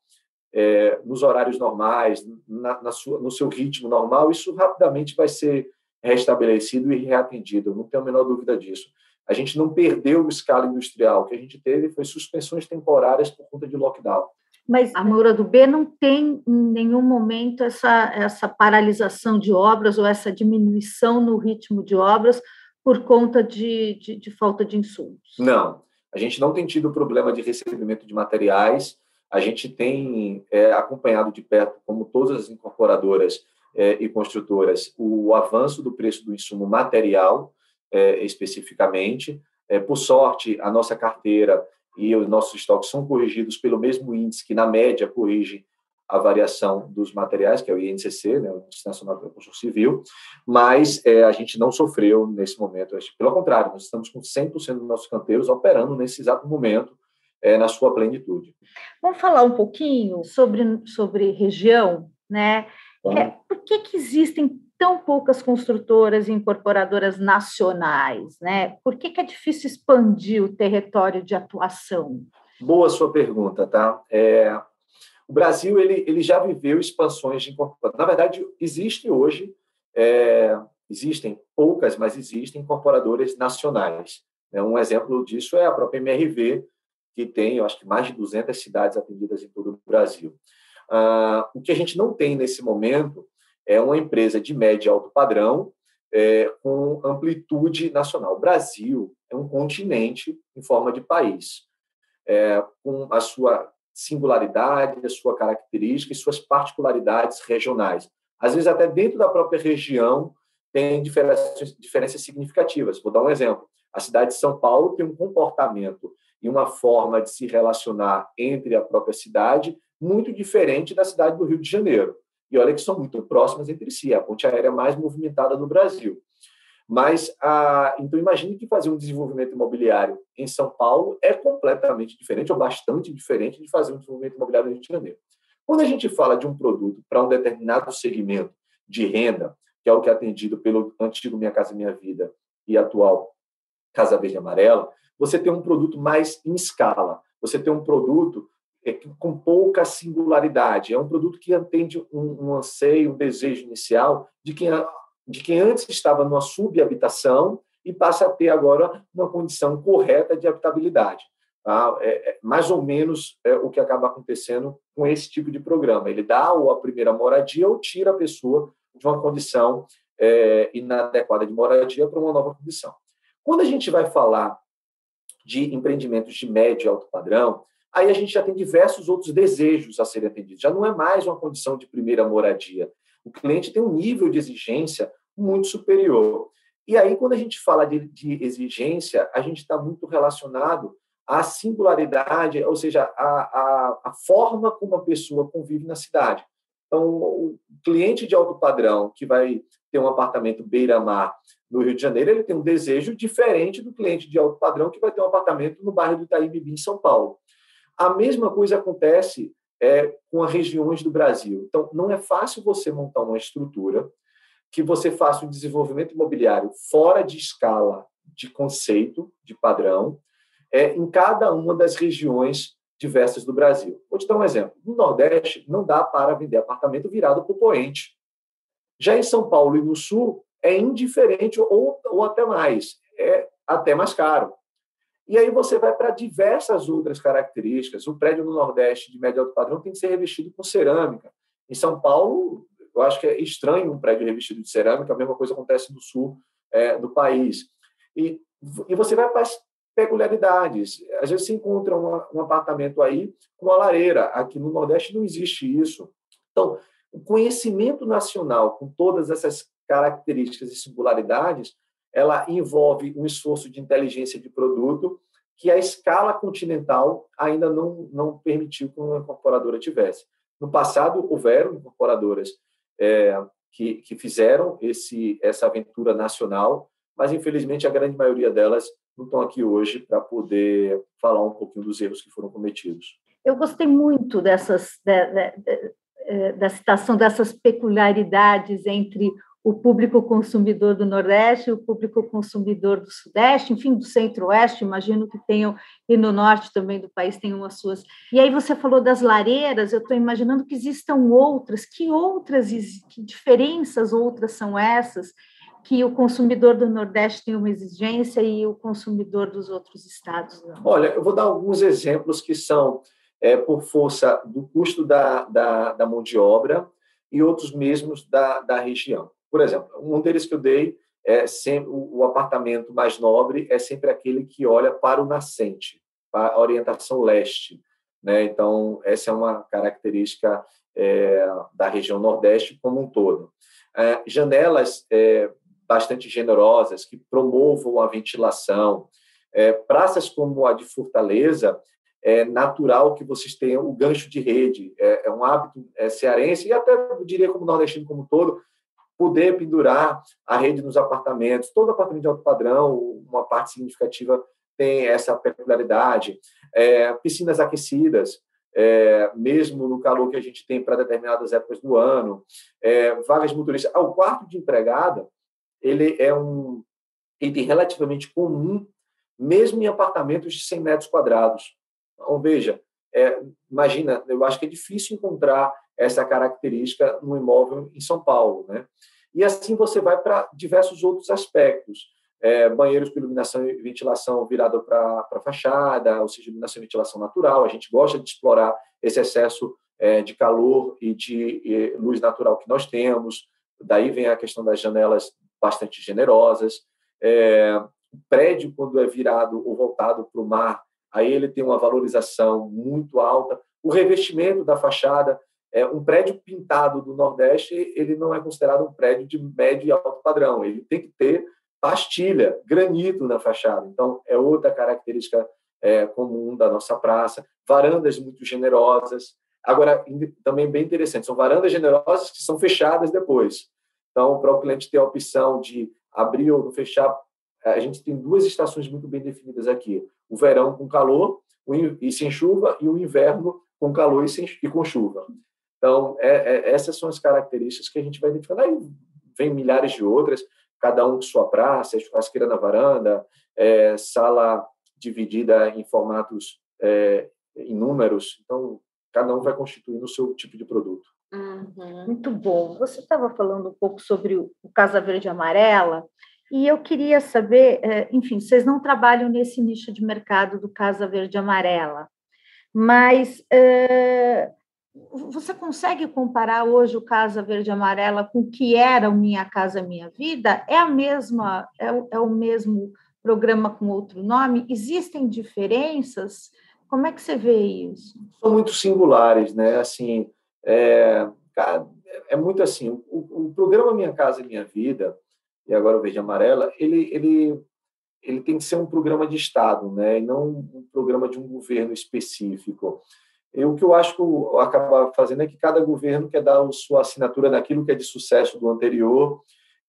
é, nos horários normais, na, na sua, no seu ritmo normal, isso rapidamente vai ser restabelecido e reatendido, não tenho a menor dúvida disso. A gente não perdeu o escala industrial, o que a gente teve foi suspensões temporárias por conta de lockdown. Mas a Moura do B não tem em nenhum momento essa, essa paralisação de obras ou essa diminuição no ritmo de obras por conta de, de, de falta de insumos? Não, a gente não tem tido problema de recebimento de materiais, a gente tem é, acompanhado de perto, como todas as incorporadoras é, e construtoras, o avanço do preço do insumo material, é, especificamente. É, por sorte, a nossa carteira e os nossos estoques são corrigidos pelo mesmo índice que, na média, corrige a variação dos materiais, que é o INCC, né, o Índice Nacional da Construção Civil, mas é, a gente não sofreu nesse momento. Pelo contrário, nós estamos com 100% dos nossos canteiros operando nesse exato momento, é, na sua plenitude. Vamos falar um pouquinho sobre, sobre região, né? É, por que, que existem tão poucas construtoras e incorporadoras nacionais, né? Por que, que é difícil expandir o território de atuação? Boa sua pergunta, tá? É, o Brasil ele, ele já viveu expansões de incorporadoras. Na verdade, existe hoje, é, existem poucas, mas existem incorporadoras nacionais. Né? Um exemplo disso é a própria MRV, que tem, eu acho que mais de 200 cidades atendidas em todo o Brasil. Ah, o que a gente não tem nesse momento é uma empresa de médio e alto padrão é, com amplitude nacional. O Brasil é um continente em forma de país, é, com a sua singularidade, a sua característica e suas particularidades regionais. Às vezes, até dentro da própria região, tem diferenças, diferenças significativas. Vou dar um exemplo. A cidade de São Paulo tem um comportamento e uma forma de se relacionar entre a própria cidade muito diferente da cidade do Rio de Janeiro. E olha que são muito próximas entre si, a ponte aérea mais movimentada do Brasil. Mas, a, então, imagine que fazer um desenvolvimento imobiliário em São Paulo é completamente diferente, ou bastante diferente, de fazer um desenvolvimento imobiliário no Rio de Janeiro. Quando a gente fala de um produto para um determinado segmento de renda, que é o que é atendido pelo antigo Minha Casa Minha Vida e atual Casa Verde Amarela, você tem um produto mais em escala, você tem um produto com pouca singularidade, é um produto que atende um, um anseio, um desejo inicial de quem, de quem antes estava numa subhabitação e passa a ter agora uma condição correta de habitabilidade. Tá? É, é mais ou menos é, o que acaba acontecendo com esse tipo de programa. Ele dá ou a primeira moradia ou tira a pessoa de uma condição é, inadequada de moradia para uma nova condição. Quando a gente vai falar de empreendimentos de médio e alto padrão, aí a gente já tem diversos outros desejos a serem atendidos. Já não é mais uma condição de primeira moradia. O cliente tem um nível de exigência muito superior. E aí, quando a gente fala de, de exigência, a gente está muito relacionado à singularidade, ou seja, a, a, a forma como a pessoa convive na cidade. Então, o cliente de alto padrão que vai ter um apartamento beira-mar no Rio de Janeiro, ele tem um desejo diferente do cliente de alto padrão que vai ter um apartamento no bairro do Itaim em São Paulo. A mesma coisa acontece é, com as regiões do Brasil. Então, não é fácil você montar uma estrutura que você faça um desenvolvimento imobiliário fora de escala de conceito, de padrão, é, em cada uma das regiões diversas do Brasil. Vou te dar um exemplo. No Nordeste, não dá para vender apartamento virado para o poente. Já em São Paulo e no Sul, é indiferente ou, ou até mais, é até mais caro. E aí você vai para diversas outras características. O prédio no Nordeste de médio alto padrão tem que ser revestido com cerâmica. Em São Paulo, Eu acho que é estranho um prédio revestido de cerâmica, a mesma coisa acontece no sul é, do país. E, e você vai para as peculiaridades. Às vezes você encontra um, um apartamento aí com uma lareira. Aqui no Nordeste não existe isso. Então, o conhecimento nacional, com todas essas características e singularidades, ela envolve um esforço de inteligência de produto que a escala continental ainda não, não permitiu que uma incorporadora tivesse. No passado, houveram incorporadoras é, que, que fizeram esse, essa aventura nacional, mas, infelizmente, a grande maioria delas não estão aqui hoje para poder falar um pouquinho dos erros que foram cometidos. Eu gostei muito dessas, de, de, de, é, da citação dessas peculiaridades entre o público consumidor do Nordeste, o público consumidor do Sudeste, enfim, do Centro-Oeste, imagino que tenham, e no Norte também do país tenham as suas. E aí você falou das lareiras, eu estou imaginando que existam outras, que outras, que diferenças outras são essas que o consumidor do Nordeste tem uma exigência e o consumidor dos outros estados não? Olha, eu vou dar alguns exemplos que são é, por força do custo da, da, da mão de obra e outros mesmos da, da região. Por exemplo, um deles que eu dei é sempre o apartamento mais nobre é sempre aquele que olha para o nascente, para a orientação leste. Né? Então, essa é uma característica é, da região Nordeste como um todo. É, janelas é, bastante generosas que promovam a ventilação. É, praças como a de Fortaleza, é natural que vocês tenham o gancho de rede. É, é um hábito é, cearense e até eu diria como nordestino como um todo, poder pendurar a rede nos apartamentos. Todo apartamento de alto padrão, uma parte significativa tem essa peculiaridade. É, piscinas aquecidas, é, mesmo no calor que a gente tem para determinadas épocas do ano. É, vagas de motorista. Ah, o quarto de empregada, ele é um item relativamente comum, mesmo em apartamentos de 100 metros quadrados. Então, veja, é, imagina, eu acho que é difícil encontrar essa característica no imóvel em São Paulo, né? E assim você vai para diversos outros aspectos. É, banheiros com iluminação e ventilação virado para a fachada, ou seja, iluminação e ventilação natural. A gente gosta de explorar esse excesso é, de calor e de e luz natural que nós temos. Daí vem a questão das janelas bastante generosas. É, o prédio, quando é virado ou voltado para o mar, aí ele tem uma valorização muito alta. O revestimento da fachada, é, um prédio pintado do Nordeste, ele não é considerado um prédio de médio e alto padrão. Ele tem que ter pastilha, granito na fachada. Então, é outra característica é, comum da nossa praça. Varandas muito generosas. Agora, também bem interessante, são varandas generosas que são fechadas depois. Então, para o cliente ter a opção de abrir ou fechar, a gente tem duas estações muito bem definidas aqui: o verão com calor e sem chuva, e o inverno com calor e, sem, e com chuva. Então, é, é, essas são as características que a gente vai identificando. Aí vem milhares de outras, cada um com sua praça, churrasqueira na varanda, é, sala dividida em formatos é, em números. Então, cada um vai constituindo o seu tipo de produto. Uhum. Muito bom. Você estava falando um pouco sobre o Casa Verde e Amarela, e eu queria saber, é, enfim, vocês não trabalham nesse nicho de mercado do Casa Verde e Amarela, mas é, você consegue comparar hoje o Casa Verde Amarela com o que era o Minha Casa Minha Vida? É a mesma, é o, é o mesmo programa com outro nome? Existem diferenças? Como é que você vê isso? São muito singulares, né? Assim, é, é muito assim. O, o, programa Minha Casa Minha Vida e agora o Verde Amarela, ele, ele, ele tem que ser um programa de Estado, né? E não um programa de um governo específico. E o que eu acho que acaba fazendo é que cada governo quer dar a sua assinatura naquilo que é de sucesso do anterior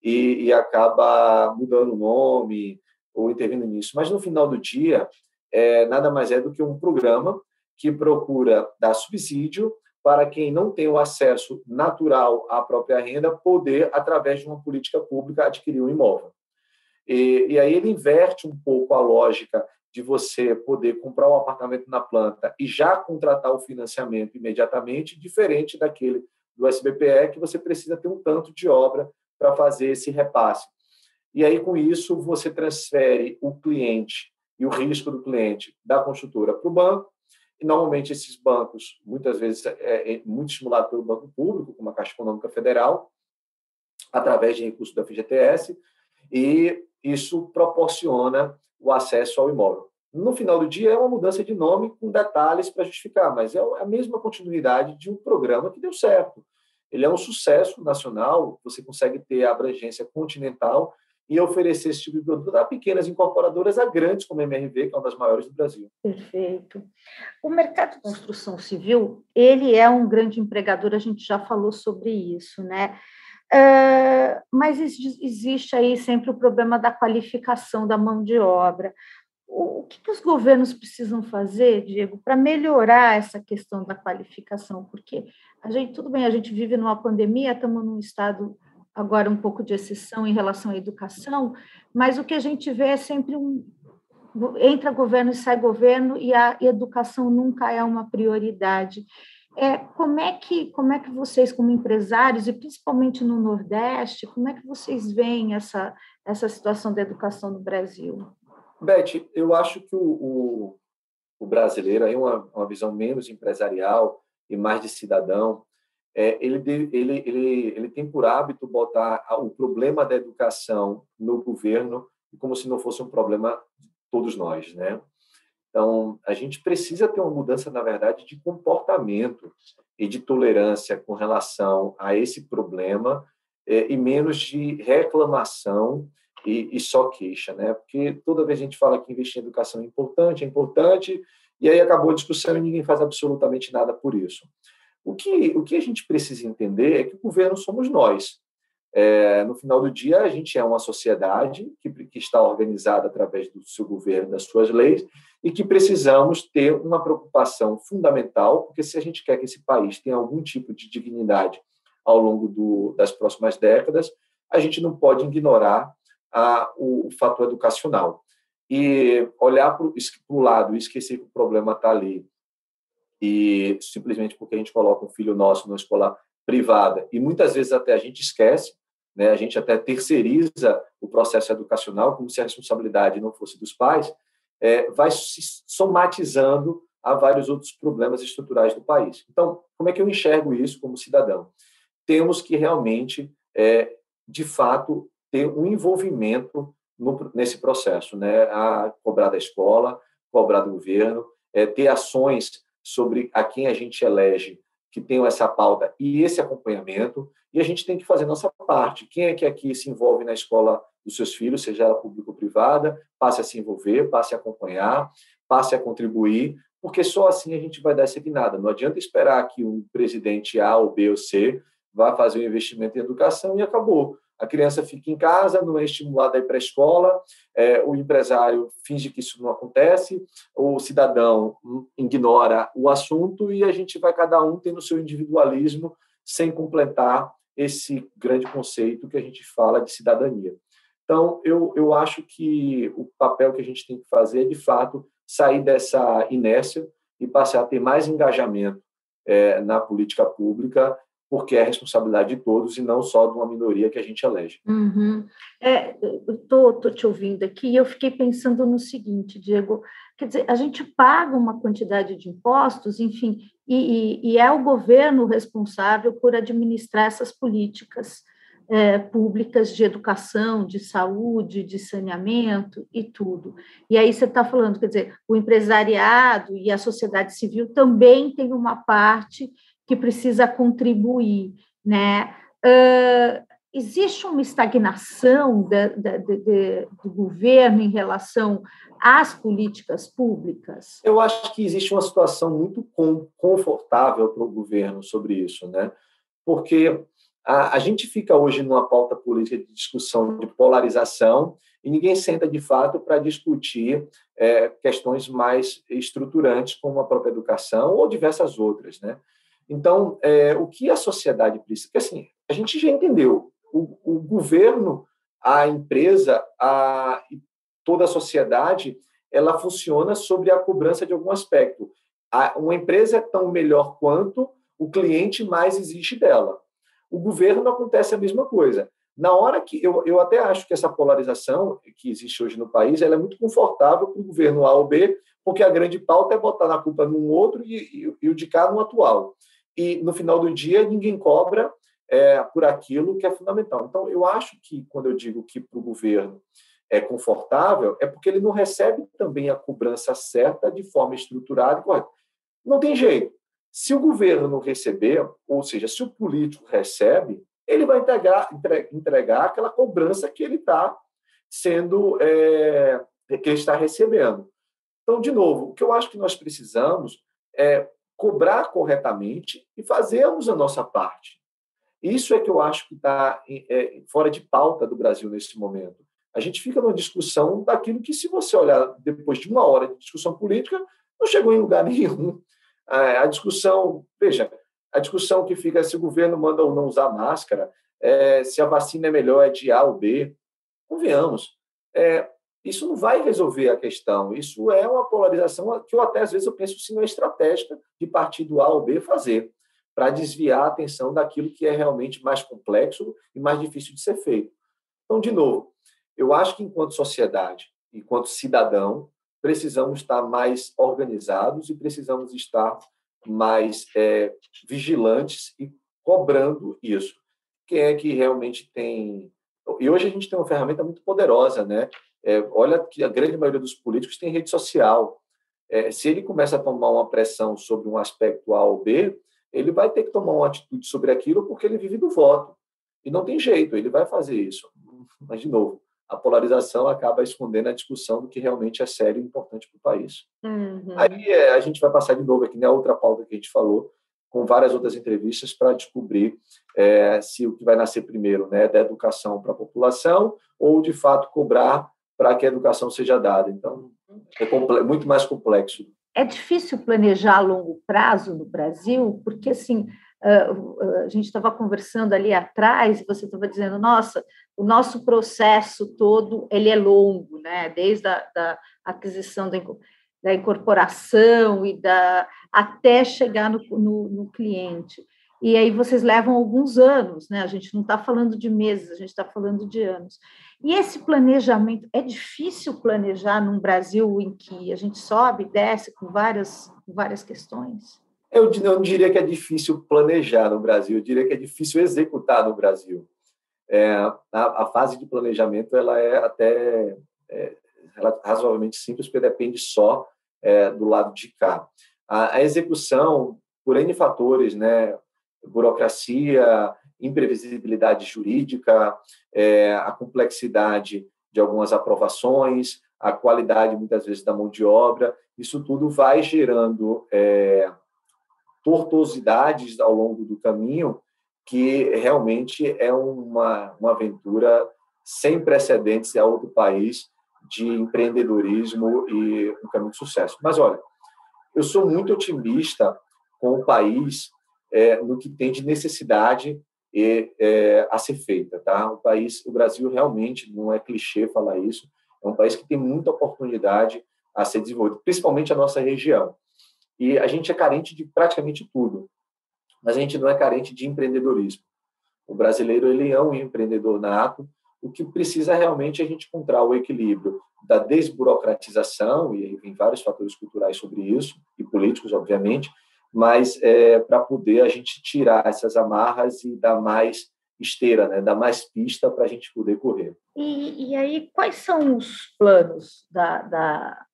e, e acaba mudando o nome ou intervindo nisso. Mas no final do dia, é, nada mais é do que um programa que procura dar subsídio para quem não tem o acesso natural à própria renda poder, através de uma política pública, adquirir um imóvel. E, e aí ele inverte um pouco a lógica de você poder comprar um apartamento na planta e já contratar o financiamento imediatamente, diferente daquele do SBPE, que você precisa ter um tanto de obra para fazer esse repasse. E aí, com isso, você transfere o cliente e o risco do cliente da construtora para o banco, e normalmente esses bancos, muitas vezes, é, é muito estimulado pelo banco público, como a Caixa Econômica Federal, através de recursos da FGTS, e isso proporciona o acesso ao imóvel. No final do dia, é uma mudança de nome com detalhes para justificar, mas é a mesma continuidade de um programa que deu certo. Ele é um sucesso nacional, você consegue ter a abrangência continental e oferecer esse tipo de produto a pequenas incorporadoras a grandes, como a MRV, que é uma das maiores do Brasil. Perfeito. O mercado de construção civil, ele é um grande empregador, a gente já falou sobre isso, né? Uh, mas existe aí sempre o problema da qualificação da mão de obra. O, o que, que os governos precisam fazer, Diego, para melhorar essa questão da qualificação? Porque a gente, tudo bem, a gente vive numa pandemia, estamos num estado agora um pouco de exceção em relação à educação, mas o que a gente vê é sempre um entra governo e sai governo e a educação nunca é uma prioridade. É, como, é que, como é que vocês, como empresários, e principalmente no Nordeste, como é que vocês veem essa, essa situação da educação no Brasil? Beth, eu acho que o, o, o brasileiro, aí uma, uma visão menos empresarial e mais de cidadão, é, ele, ele, ele, ele tem por hábito botar o problema da educação no governo como se não fosse um problema de todos nós, né? Então, a gente precisa ter uma mudança, na verdade, de comportamento e de tolerância com relação a esse problema é, e menos de reclamação e, e, só queixa, né? Porque toda vez a gente fala que investir em educação é importante, é importante, e aí acabou a discussão e ninguém faz absolutamente nada por isso. O que, o que a gente precisa entender é que o governo somos nós. É, no final do dia, a gente é uma sociedade que, que está organizada através do seu governo, das suas leis, e que precisamos ter uma preocupação fundamental, porque se a gente quer que esse país tenha algum tipo de dignidade ao longo do, das próximas décadas, a gente não pode ignorar a, o, o fator educacional. E olhar para o lado e esquecer que o problema está ali, e simplesmente porque a gente coloca um filho nosso numa escola privada, e muitas vezes até a gente esquece, né, a gente até terceiriza o processo educacional como se a responsabilidade não fosse dos pais, é, vai se somatizando a vários outros problemas estruturais do país. Então, como é que eu enxergo isso como cidadão? Temos que realmente, é, de fato, ter um envolvimento no, nesse processo, né? A cobrar da escola, cobrar do governo, é, ter ações sobre a quem a gente elege que tenham essa pauta e esse acompanhamento, e a gente tem que fazer nossa parte. Quem é que aqui se envolve na escola dos seus filhos, seja ela pública ou privada, passe a se envolver, passe a acompanhar, passe a contribuir, porque só assim a gente vai dar essa guinada. Não adianta esperar que um presidente A ou B ou C vá fazer um investimento em educação e acabou. A criança fica em casa, não é estimulada a ir para a escola, é, o empresário finge que isso não acontece, o cidadão ignora o assunto e a gente vai cada um tendo o seu individualismo sem completar esse grande conceito que a gente fala de cidadania. Então, eu, eu acho que o papel que a gente tem que fazer é, de fato, sair dessa inércia e passar a ter mais engajamento é, na política pública, porque é responsabilidade de todos e não só de uma minoria que a gente elege. Uhum. É, estou te ouvindo aqui e eu fiquei pensando no seguinte, Diego, quer dizer, a gente paga uma quantidade de impostos, enfim, e, e, e é o governo responsável por administrar essas políticas é, públicas de educação, de saúde, de saneamento e tudo. E aí você está falando, quer dizer, o empresariado e a sociedade civil também tem uma parte que precisa contribuir, né? Uh, existe uma estagnação de, de, de, do governo em relação às políticas públicas? Eu acho que existe uma situação muito confortável para o governo sobre isso, né? Porque a, a gente fica hoje numa pauta política de discussão de polarização e ninguém senta de fato para discutir é, questões mais estruturantes, como a própria educação ou diversas outras, né? Então, é, o que a sociedade precisa? Porque, assim, a gente já entendeu, o, o governo, a empresa, a, toda a sociedade, ela funciona sobre a cobrança de algum aspecto. A, uma empresa é tão melhor quanto o cliente mais existe dela. O governo acontece a mesma coisa. Na hora que eu, eu até acho que essa polarização que existe hoje no país ela é muito confortável para o governo A ou B, porque a grande pauta é botar na culpa num outro e, e, e o de cá no atual. E no final do dia ninguém cobra é, por aquilo que é fundamental. Então, eu acho que quando eu digo que para o governo é confortável, é porque ele não recebe também a cobrança certa de forma estruturada correta. Não tem jeito. Se o governo não receber, ou seja, se o político recebe, ele vai entregar, entregar aquela cobrança que ele está sendo, é, que ele está recebendo. Então, de novo, o que eu acho que nós precisamos é cobrar corretamente e fazermos a nossa parte. Isso é que eu acho que está é, fora de pauta do Brasil nesse momento. A gente fica numa discussão daquilo que, se você olhar depois de uma hora de discussão política, não chegou em lugar (laughs) nenhum. A discussão, veja, a discussão que fica se o governo manda ou não usar máscara, é, se a vacina é melhor é de A ou B, convenhamos, é, isso não vai resolver a questão. Isso é uma polarização que eu até às vezes eu penso se não é estratégica de partido A ou B fazer para desviar a atenção daquilo que é realmente mais complexo e mais difícil de ser feito. Então, de novo, eu acho que enquanto sociedade, enquanto cidadão, precisamos estar mais organizados e precisamos estar mais é, vigilantes e cobrando isso. Quem é que realmente tem. E hoje a gente tem uma ferramenta muito poderosa, né? É, olha que a grande maioria dos políticos tem rede social. É, se ele começa a tomar uma pressão sobre um aspecto A ou B, ele vai ter que tomar uma atitude sobre aquilo porque ele vive do voto. E não tem jeito, ele vai fazer isso. Mas, de novo, a polarização acaba escondendo a discussão do que realmente é sério e importante para o país. Uhum. Aí é, a gente vai passar de novo aqui na outra pauta que a gente falou, com várias outras entrevistas para descobrir é, se o que vai nascer primeiro né, é da educação para a população ou, de fato, cobrar para que a educação seja dada. Então, é muito mais complexo é difícil planejar a longo prazo no Brasil, porque assim a gente estava conversando ali atrás e você estava dizendo, nossa, o nosso processo todo ele é longo, né? Desde a da aquisição da, da incorporação e da até chegar no, no, no cliente. E aí vocês levam alguns anos, né? A gente não está falando de meses, a gente está falando de anos. E esse planejamento, é difícil planejar num Brasil em que a gente sobe e desce com várias, com várias questões? Eu não diria que é difícil planejar no Brasil, eu diria que é difícil executar no Brasil. É, a, a, fase de planejamento ela é até é, razoavelmente simples, porque depende só é, do lado de cá. A, a execução, por N fatores, né, burocracia, imprevisibilidade jurídica, é, a complexidade de algumas aprovações, a qualidade, muitas vezes, da mão de obra, isso tudo vai gerando é, tortuosidades ao longo do caminho, que realmente é uma, uma aventura sem precedentes a outro país de empreendedorismo e um caminho de sucesso. Mas, olha, eu sou muito otimista com o país é, no que tem de necessidade e, é, a ser feita, tá? O país, o Brasil realmente não é clichê falar isso, é um país que tem muita oportunidade a ser desenvolvido, principalmente a nossa região. E a gente é carente de praticamente tudo, mas a gente não é carente de empreendedorismo. O brasileiro ele é um empreendedor nato. O que precisa realmente é a gente encontrar o equilíbrio da desburocratização e tem vários fatores culturais sobre isso e políticos, obviamente, mas é, para poder a gente tirar essas amarras e dar mais esteira, né? dar mais pista para a gente poder correr. E, e, aí, quais são os planos da, da,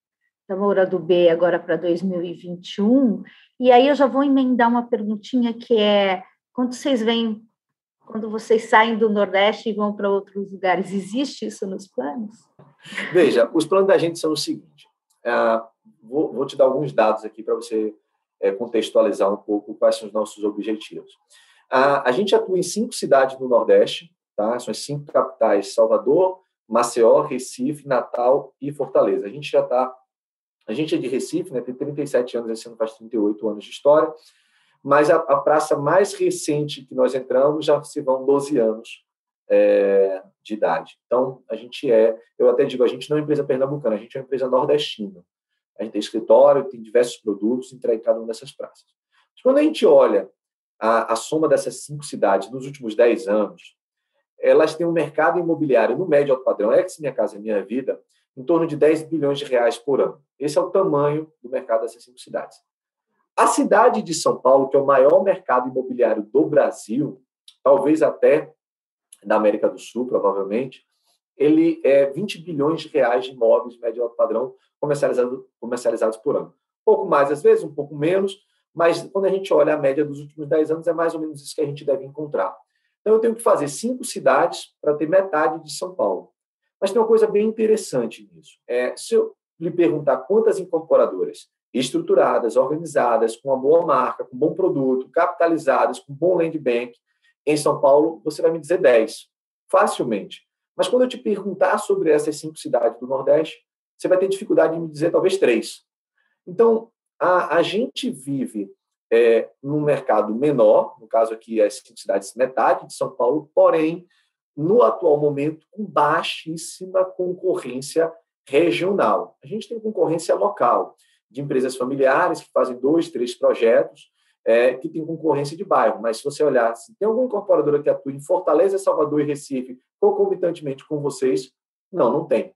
da Moura do B agora para 2021? E aí eu já vou emendar uma perguntinha que é, quando vocês vêm, quando vocês saem do Nordeste e vão para outros lugares, existe isso nos planos? Veja, os planos da gente são o seguinte, uh, vou, vou te dar alguns dados aqui para você é, contextualizar um pouco quais são os nossos objetivos. A, a gente atua em cinco cidades do Nordeste, tá? são as cinco capitais: Salvador, Maceió, Recife, Natal e Fortaleza. A gente já está. A gente é de Recife, né? tem 37 anos, esse ano faz 38 anos de história, mas a, a praça mais recente que nós entramos já se vão 12 anos é, de idade. Então, a gente é, eu até digo, a gente não é uma empresa pernambucana, a gente é uma empresa nordestina. A gente tem escritório, tem diversos produtos entregue em cada uma dessas praças. Mas quando a gente olha a, a soma dessas cinco cidades nos últimos dez anos, elas têm um mercado imobiliário no médio alto padrão, ex Minha Casa Minha Vida, em torno de 10 bilhões de reais por ano. Esse é o tamanho do mercado dessas cinco cidades. A cidade de São Paulo, que é o maior mercado imobiliário do Brasil, talvez até da América do Sul, provavelmente, ele é 20 bilhões de reais de imóveis médio alto padrão comercializados, comercializados por ano. Um pouco mais, às vezes, um pouco menos, mas quando a gente olha a média dos últimos 10 anos, é mais ou menos isso que a gente deve encontrar. Então, eu tenho que fazer cinco cidades para ter metade de São Paulo. Mas tem uma coisa bem interessante nisso. É, se eu lhe perguntar quantas incorporadoras estruturadas, organizadas, com uma boa marca, com um bom produto, capitalizadas, com um bom land bank, em São Paulo, você vai me dizer 10, facilmente. Mas quando eu te perguntar sobre essas cinco cidades do Nordeste, você vai ter dificuldade de me dizer talvez três. Então, a, a gente vive é, num mercado menor, no caso aqui as cinco cidades, metade de São Paulo, porém, no atual momento, com baixíssima concorrência regional. A gente tem concorrência local, de empresas familiares que fazem dois, três projetos, é, que tem concorrência de bairro. Mas se você olhar, se tem alguma incorporadora que atua em Fortaleza, Salvador e Recife, concomitantemente com vocês, não, não tem.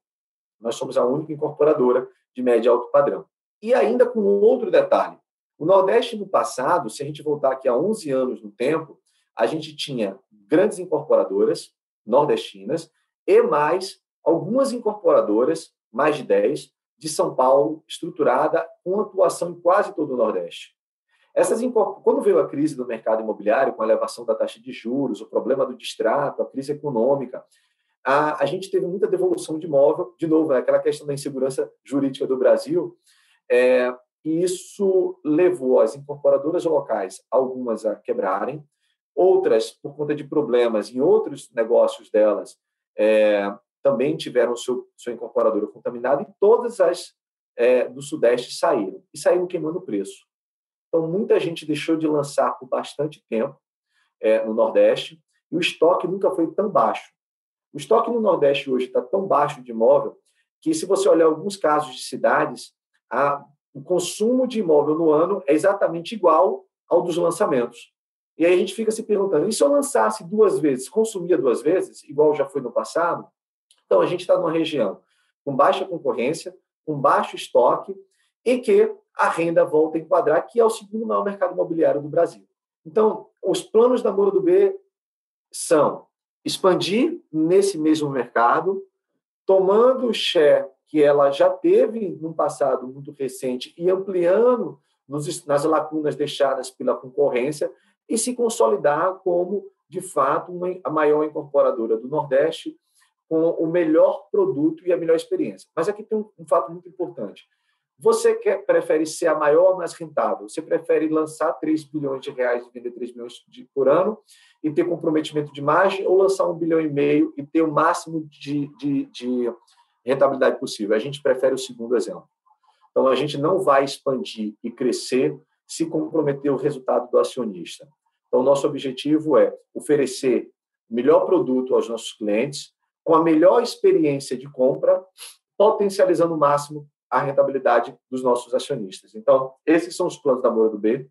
Nós somos a única incorporadora de média alto padrão. E ainda com outro detalhe. O Nordeste, no passado, se a gente voltar aqui a 11 anos no tempo, a gente tinha grandes incorporadoras nordestinas e mais algumas incorporadoras, mais de 10, de São Paulo, estruturada com atuação em quase todo o Nordeste. Essas, quando veio a crise do mercado imobiliário, com a elevação da taxa de juros, o problema do distrato, a crise econômica, a, a gente teve muita devolução de imóvel, de novo, é aquela questão da insegurança jurídica do Brasil, é, e isso levou as incorporadoras locais, algumas a quebrarem, outras, por conta de problemas em outros negócios delas, é, também tiveram seu, sua incorporadora contaminada, e todas as é, do Sudeste saíram, e saíram queimando preço. Então, muita gente deixou de lançar por bastante tempo é, no Nordeste e o estoque nunca foi tão baixo. O estoque no Nordeste hoje está tão baixo de imóvel que, se você olhar alguns casos de cidades, a, o consumo de imóvel no ano é exatamente igual ao dos lançamentos. E aí a gente fica se perguntando: e se eu lançasse duas vezes, consumia duas vezes, igual já foi no passado? Então, a gente está numa região com baixa concorrência, com baixo estoque e que a renda volta a enquadrar, que é o segundo maior mercado imobiliário do Brasil. Então, os planos da Moro do B são expandir nesse mesmo mercado, tomando o share que ela já teve no passado muito recente e ampliando nos, nas lacunas deixadas pela concorrência e se consolidar como, de fato, uma, a maior incorporadora do Nordeste com o melhor produto e a melhor experiência. Mas aqui tem um, um fato muito importante. Você quer, prefere ser a maior, mais rentável? Você prefere lançar 3 bilhões de reais e vender 3 bilhões de, por ano e ter comprometimento de margem ou lançar um bilhão e meio e ter o máximo de, de, de rentabilidade possível? A gente prefere o segundo exemplo. Então, a gente não vai expandir e crescer se comprometer o resultado do acionista. Então, nosso objetivo é oferecer melhor produto aos nossos clientes, com a melhor experiência de compra, potencializando o máximo a rentabilidade dos nossos acionistas. Então, esses são os planos da Moura do B.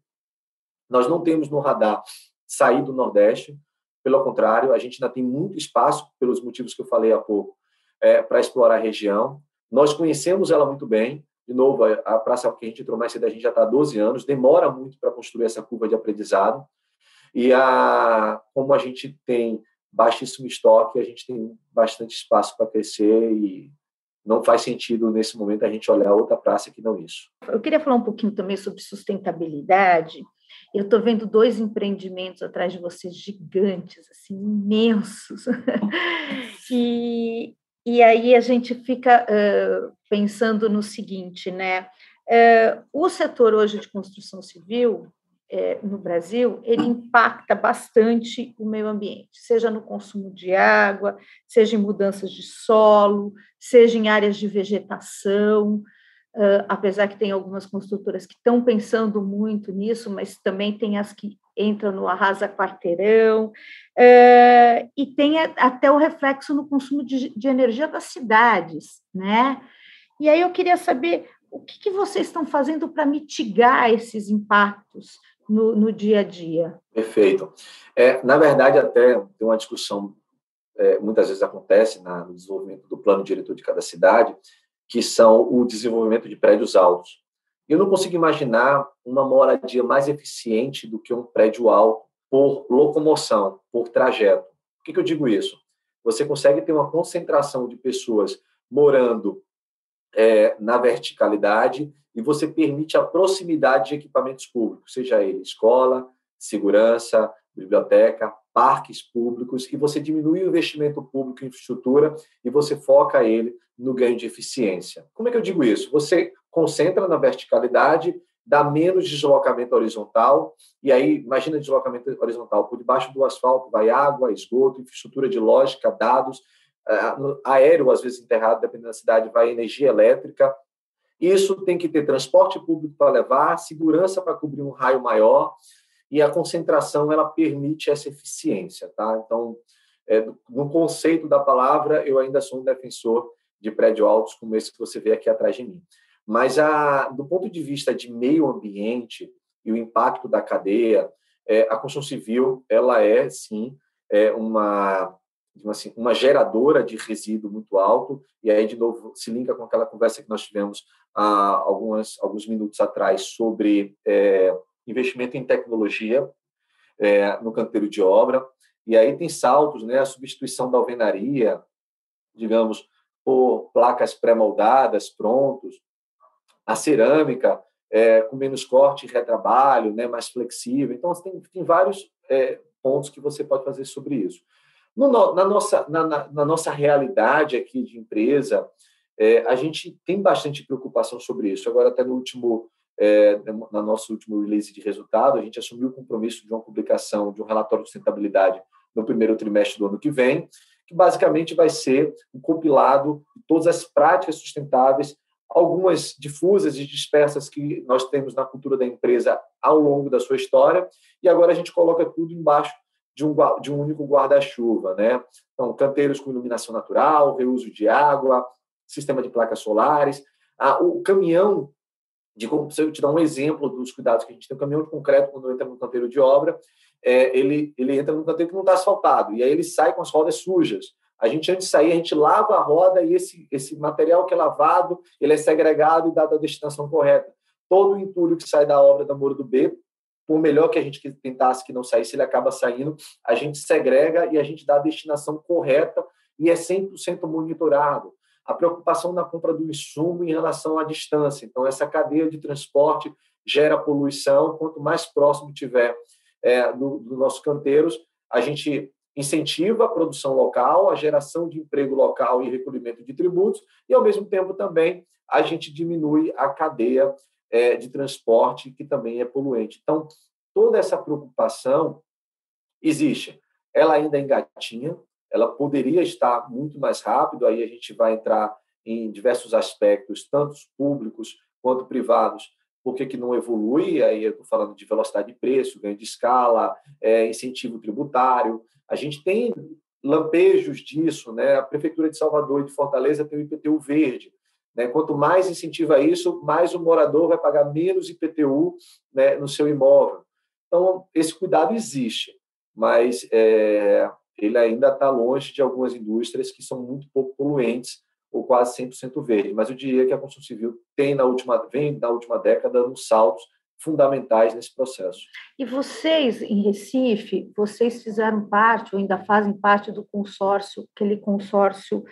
Nós não temos no radar sair do Nordeste, pelo contrário, a gente ainda tem muito espaço, pelos motivos que eu falei há pouco, é, para explorar a região. Nós conhecemos ela muito bem. De novo, a Praça que a gente entrou mais cedo, a gente já está há 12 anos, demora muito para construir essa curva de aprendizado. E a, como a gente tem baixíssimo estoque, a gente tem bastante espaço para crescer e não faz sentido nesse momento a gente olhar outra praça que não isso. Eu queria falar um pouquinho também sobre sustentabilidade. Eu estou vendo dois empreendimentos atrás de vocês gigantes, assim, imensos. (laughs) e, e aí a gente fica uh, pensando no seguinte, né? Uh, o setor hoje de construção civil é, no Brasil, ele impacta bastante o meio ambiente, seja no consumo de água, seja em mudanças de solo, seja em áreas de vegetação, uh, apesar que tem algumas construtoras que estão pensando muito nisso, mas também tem as que entram no arrasa quarteirão, uh, e tem até o reflexo no consumo de, de, energia das cidades, né? E aí eu queria saber o que vocês estão fazendo para mitigar esses impactos no, no dia a dia. Perfeito. É, na verdade, até tem uma discussão é, muitas vezes acontece na, no desenvolvimento do plano diretor de cada cidade, que são o desenvolvimento de prédios altos. Eu não consigo imaginar uma moradia mais eficiente do que um prédio alto por locomoção, por trajeto. Por que, que eu digo isso? Você consegue ter uma concentração de pessoas morando é, na verticalidade e você permite a proximidade de equipamentos públicos, seja ele escola, segurança, biblioteca, parques públicos, e você diminui o investimento público em infraestrutura e você foca ele no ganho de eficiência. Como é que eu digo isso? Você concentra na verticalidade, dá menos deslocamento horizontal, e aí, imagina deslocamento horizontal, por debaixo do asfalto vai água, esgoto, infraestrutura de lógica, dados, aéreo, às vezes enterrado, dependendo da cidade, vai energia elétrica. Isso tem que ter transporte público para levar, segurança para cobrir um raio maior, e a concentração ela permite essa eficiência, tá? Então, é, no conceito da palavra, eu ainda sou um defensor de prédios altos como esse que você vê aqui atrás de mim. Mas, a, do ponto de vista de meio ambiente e o impacto da cadeia, é, a construção civil ela é, sim, é uma, assim, uma geradora de resíduo muito alto, e aí, de novo, se linka com aquela conversa que nós tivemos há algumas, alguns minutos atrás sobre é, investimento em tecnologia é, no canteiro de obra, e aí tem saltos, né, a substituição da alvenaria, digamos, por placas pré-moldadas, prontos, a cerâmica é, com menos corte e retrabalho, né, mais flexível. Então, tem, tem vários é, pontos que você pode fazer sobre isso. No, na, nossa, na, na, na, nossa realidade aqui de empresa, é, a gente tem bastante preocupação sobre isso. Agora, até no último é, na nosso último release de resultado, a gente assumiu o compromisso de uma publicação de um relatório de sustentabilidade no primeiro trimestre do ano que vem, que basicamente vai ser um compilado de todas as práticas sustentáveis, algumas difusas e dispersas que nós temos na cultura da empresa ao longo da sua história, e agora a gente coloca tudo embaixo de um, de um único guarda-chuva, né? Então, canteiros com iluminação natural, reuso de água, sistema de placas solares, ah, o caminhão de se eu te dar um exemplo dos cuidados que a gente tem, um caminhão de concreto, quando entra no canteiro de obra, é, ele, ele entra no canteiro que não está asfaltado, e aí ele sai com as rodas sujas. A gente, antes de sair, a gente lava a roda e esse, esse material que é lavado, ele é segregado e dado a destinação correta. Todo o entulho que sai da obra da Moro do B, por melhor que a gente tentasse que não saísse, ele acaba saindo, a gente segrega e a gente dá a destinação correta e é 100% monitorado a preocupação na compra do insumo em relação à distância. Então, essa cadeia de transporte gera poluição. Quanto mais próximo tiver é, dos do nossos canteiros, a gente incentiva a produção local, a geração de emprego local e recolhimento de tributos, e, ao mesmo tempo, também a gente diminui a cadeia é, de transporte, que também é poluente. Então, toda essa preocupação existe. Ela ainda engatinha, ela poderia estar muito mais rápido, aí a gente vai entrar em diversos aspectos, tanto públicos quanto privados, por que, que não evolui? Aí eu estou falando de velocidade de preço, ganho de escala, é, incentivo tributário. A gente tem lampejos disso, né? A Prefeitura de Salvador e de Fortaleza tem o IPTU verde. Né? Quanto mais incentiva isso, mais o morador vai pagar menos IPTU né, no seu imóvel. Então, esse cuidado existe, mas é, ele ainda está longe de algumas indústrias que são muito pouco poluentes ou quase 100% verde. Mas eu diria que a construção civil tem na última, vem na última década dando saltos fundamentais nesse processo. E vocês, em Recife, vocês fizeram parte, ou ainda fazem parte do consórcio, aquele consórcio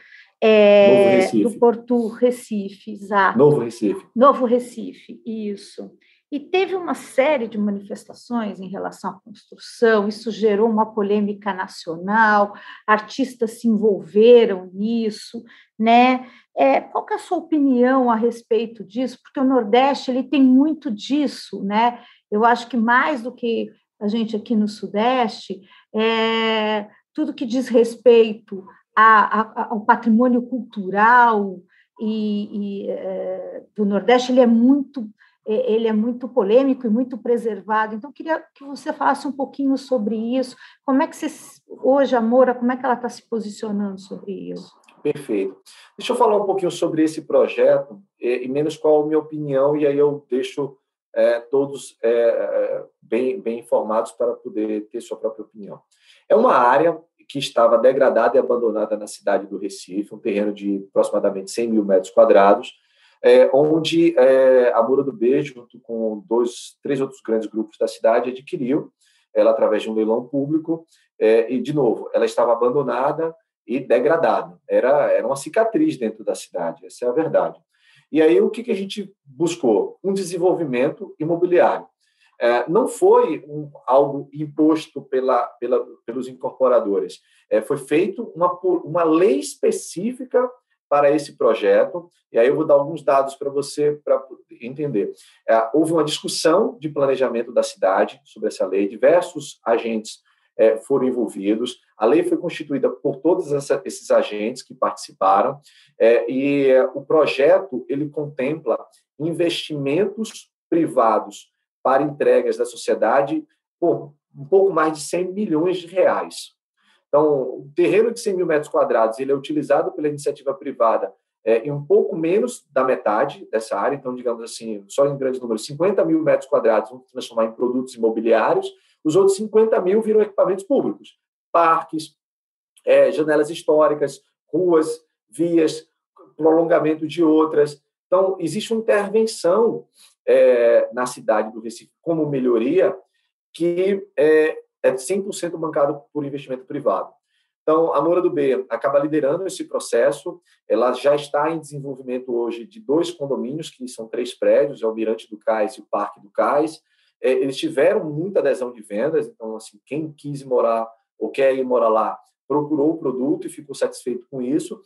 é, do Porto Recife, exato. Novo Recife. Novo Recife, isso. E teve uma série de manifestações em relação à construção, isso gerou uma polêmica nacional, artistas se envolveram nisso, né? É, qual é a sua opinião a respeito disso? Porque o Nordeste ele tem muito disso, né? Eu acho que mais do que a gente aqui no Sudeste, é, tudo que diz respeito a, a, patrimônio cultural e, e é, do Nordeste, ele é muito ele é muito polêmico e muito preservado. Então, queria que você falasse um pouquinho sobre isso. Como é que você, hoje, a Moura, como é que ela está se posicionando sobre isso? Perfeito. Deixa eu falar um pouquinho sobre esse projeto, e, menos qual a minha opinião, e aí eu deixo é, todos é, bem, bem informados para poder ter sua própria opinião. É uma área que estava degradada e abandonada na cidade do Recife, um terreno de aproximadamente 100 mil metros quadrados, é, onde é, a Moura do B, junto com dois, três outros grandes grupos da cidade, adquiriu ela através de um leilão público, é, e, de novo, ela estava abandonada e degradada. Era, era uma cicatriz dentro da cidade, essa é a verdade. E aí, o que, que a gente buscou? Um desenvolvimento imobiliário. É, não foi um, algo imposto pela, pela, pelos incorporadores, é, foi feito uma, uma lei específica para esse projeto, e aí eu vou dar alguns dados para você para entender. É, houve uma discussão de planejamento da cidade sobre essa lei, diversos agentes é, foram envolvidos, a lei foi constituída por todos essa, esses agentes que participaram, é, e o projeto ele contempla investimentos privados para entregas da sociedade por um pouco mais de 100 milhões de reais. Então, o terreno de 100 mil metros quadrados ele é utilizado pela iniciativa privada é, em um pouco menos da metade dessa área, então, digamos assim, só em grandes números, 50 mil metros quadrados vão transformar em produtos imobiliários, os outros 50 mil viram equipamentos públicos, parques, é, janelas históricas, ruas, vias, prolongamento de outras. Então, existe uma intervenção é, na cidade do Recife como melhoria que é, é 100% bancado por investimento privado. Então, a Moura do B acaba liderando esse processo. Ela já está em desenvolvimento hoje de dois condomínios, que são três prédios, é o Mirante do Cais e o Parque do Cais. É, eles tiveram muita adesão de vendas, então, assim, quem quis morar ou quer ir morar lá, procurou o produto e ficou satisfeito com isso.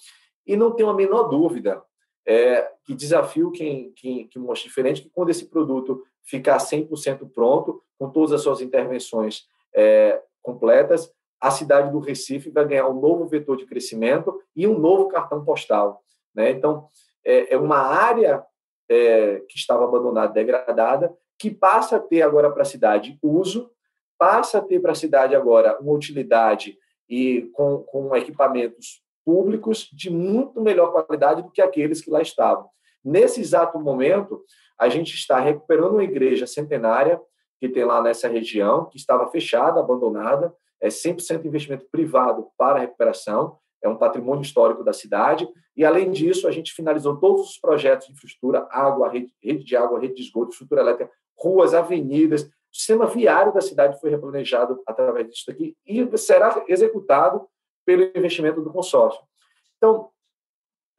E não tem a menor dúvida é, que desafio que mostra diferente, que quando esse produto ficar 100% pronto, com todas as suas intervenções é, completas, a cidade do Recife vai ganhar um novo vetor de crescimento e um novo cartão postal. Né? Então, é, é uma área é, que estava abandonada, degradada, que passa a ter agora para a cidade uso, passa a ter para a cidade agora uma utilidade e com, com equipamentos públicos de muito melhor qualidade do que aqueles que lá estavam. Nesse exato momento, a gente está recuperando uma igreja centenária que tem lá nessa região, que estava fechada, abandonada, é 100% investimento privado para a recuperação, é um patrimônio histórico da cidade, e além disso, a gente finalizou todos os projetos de infraestrutura, água, rede, rede de água, rede de esgoto, estrutura elétrica, ruas, avenidas, o sistema viário da cidade foi replanejado através disso aqui e será executado pelo investimento do consórcio. Então,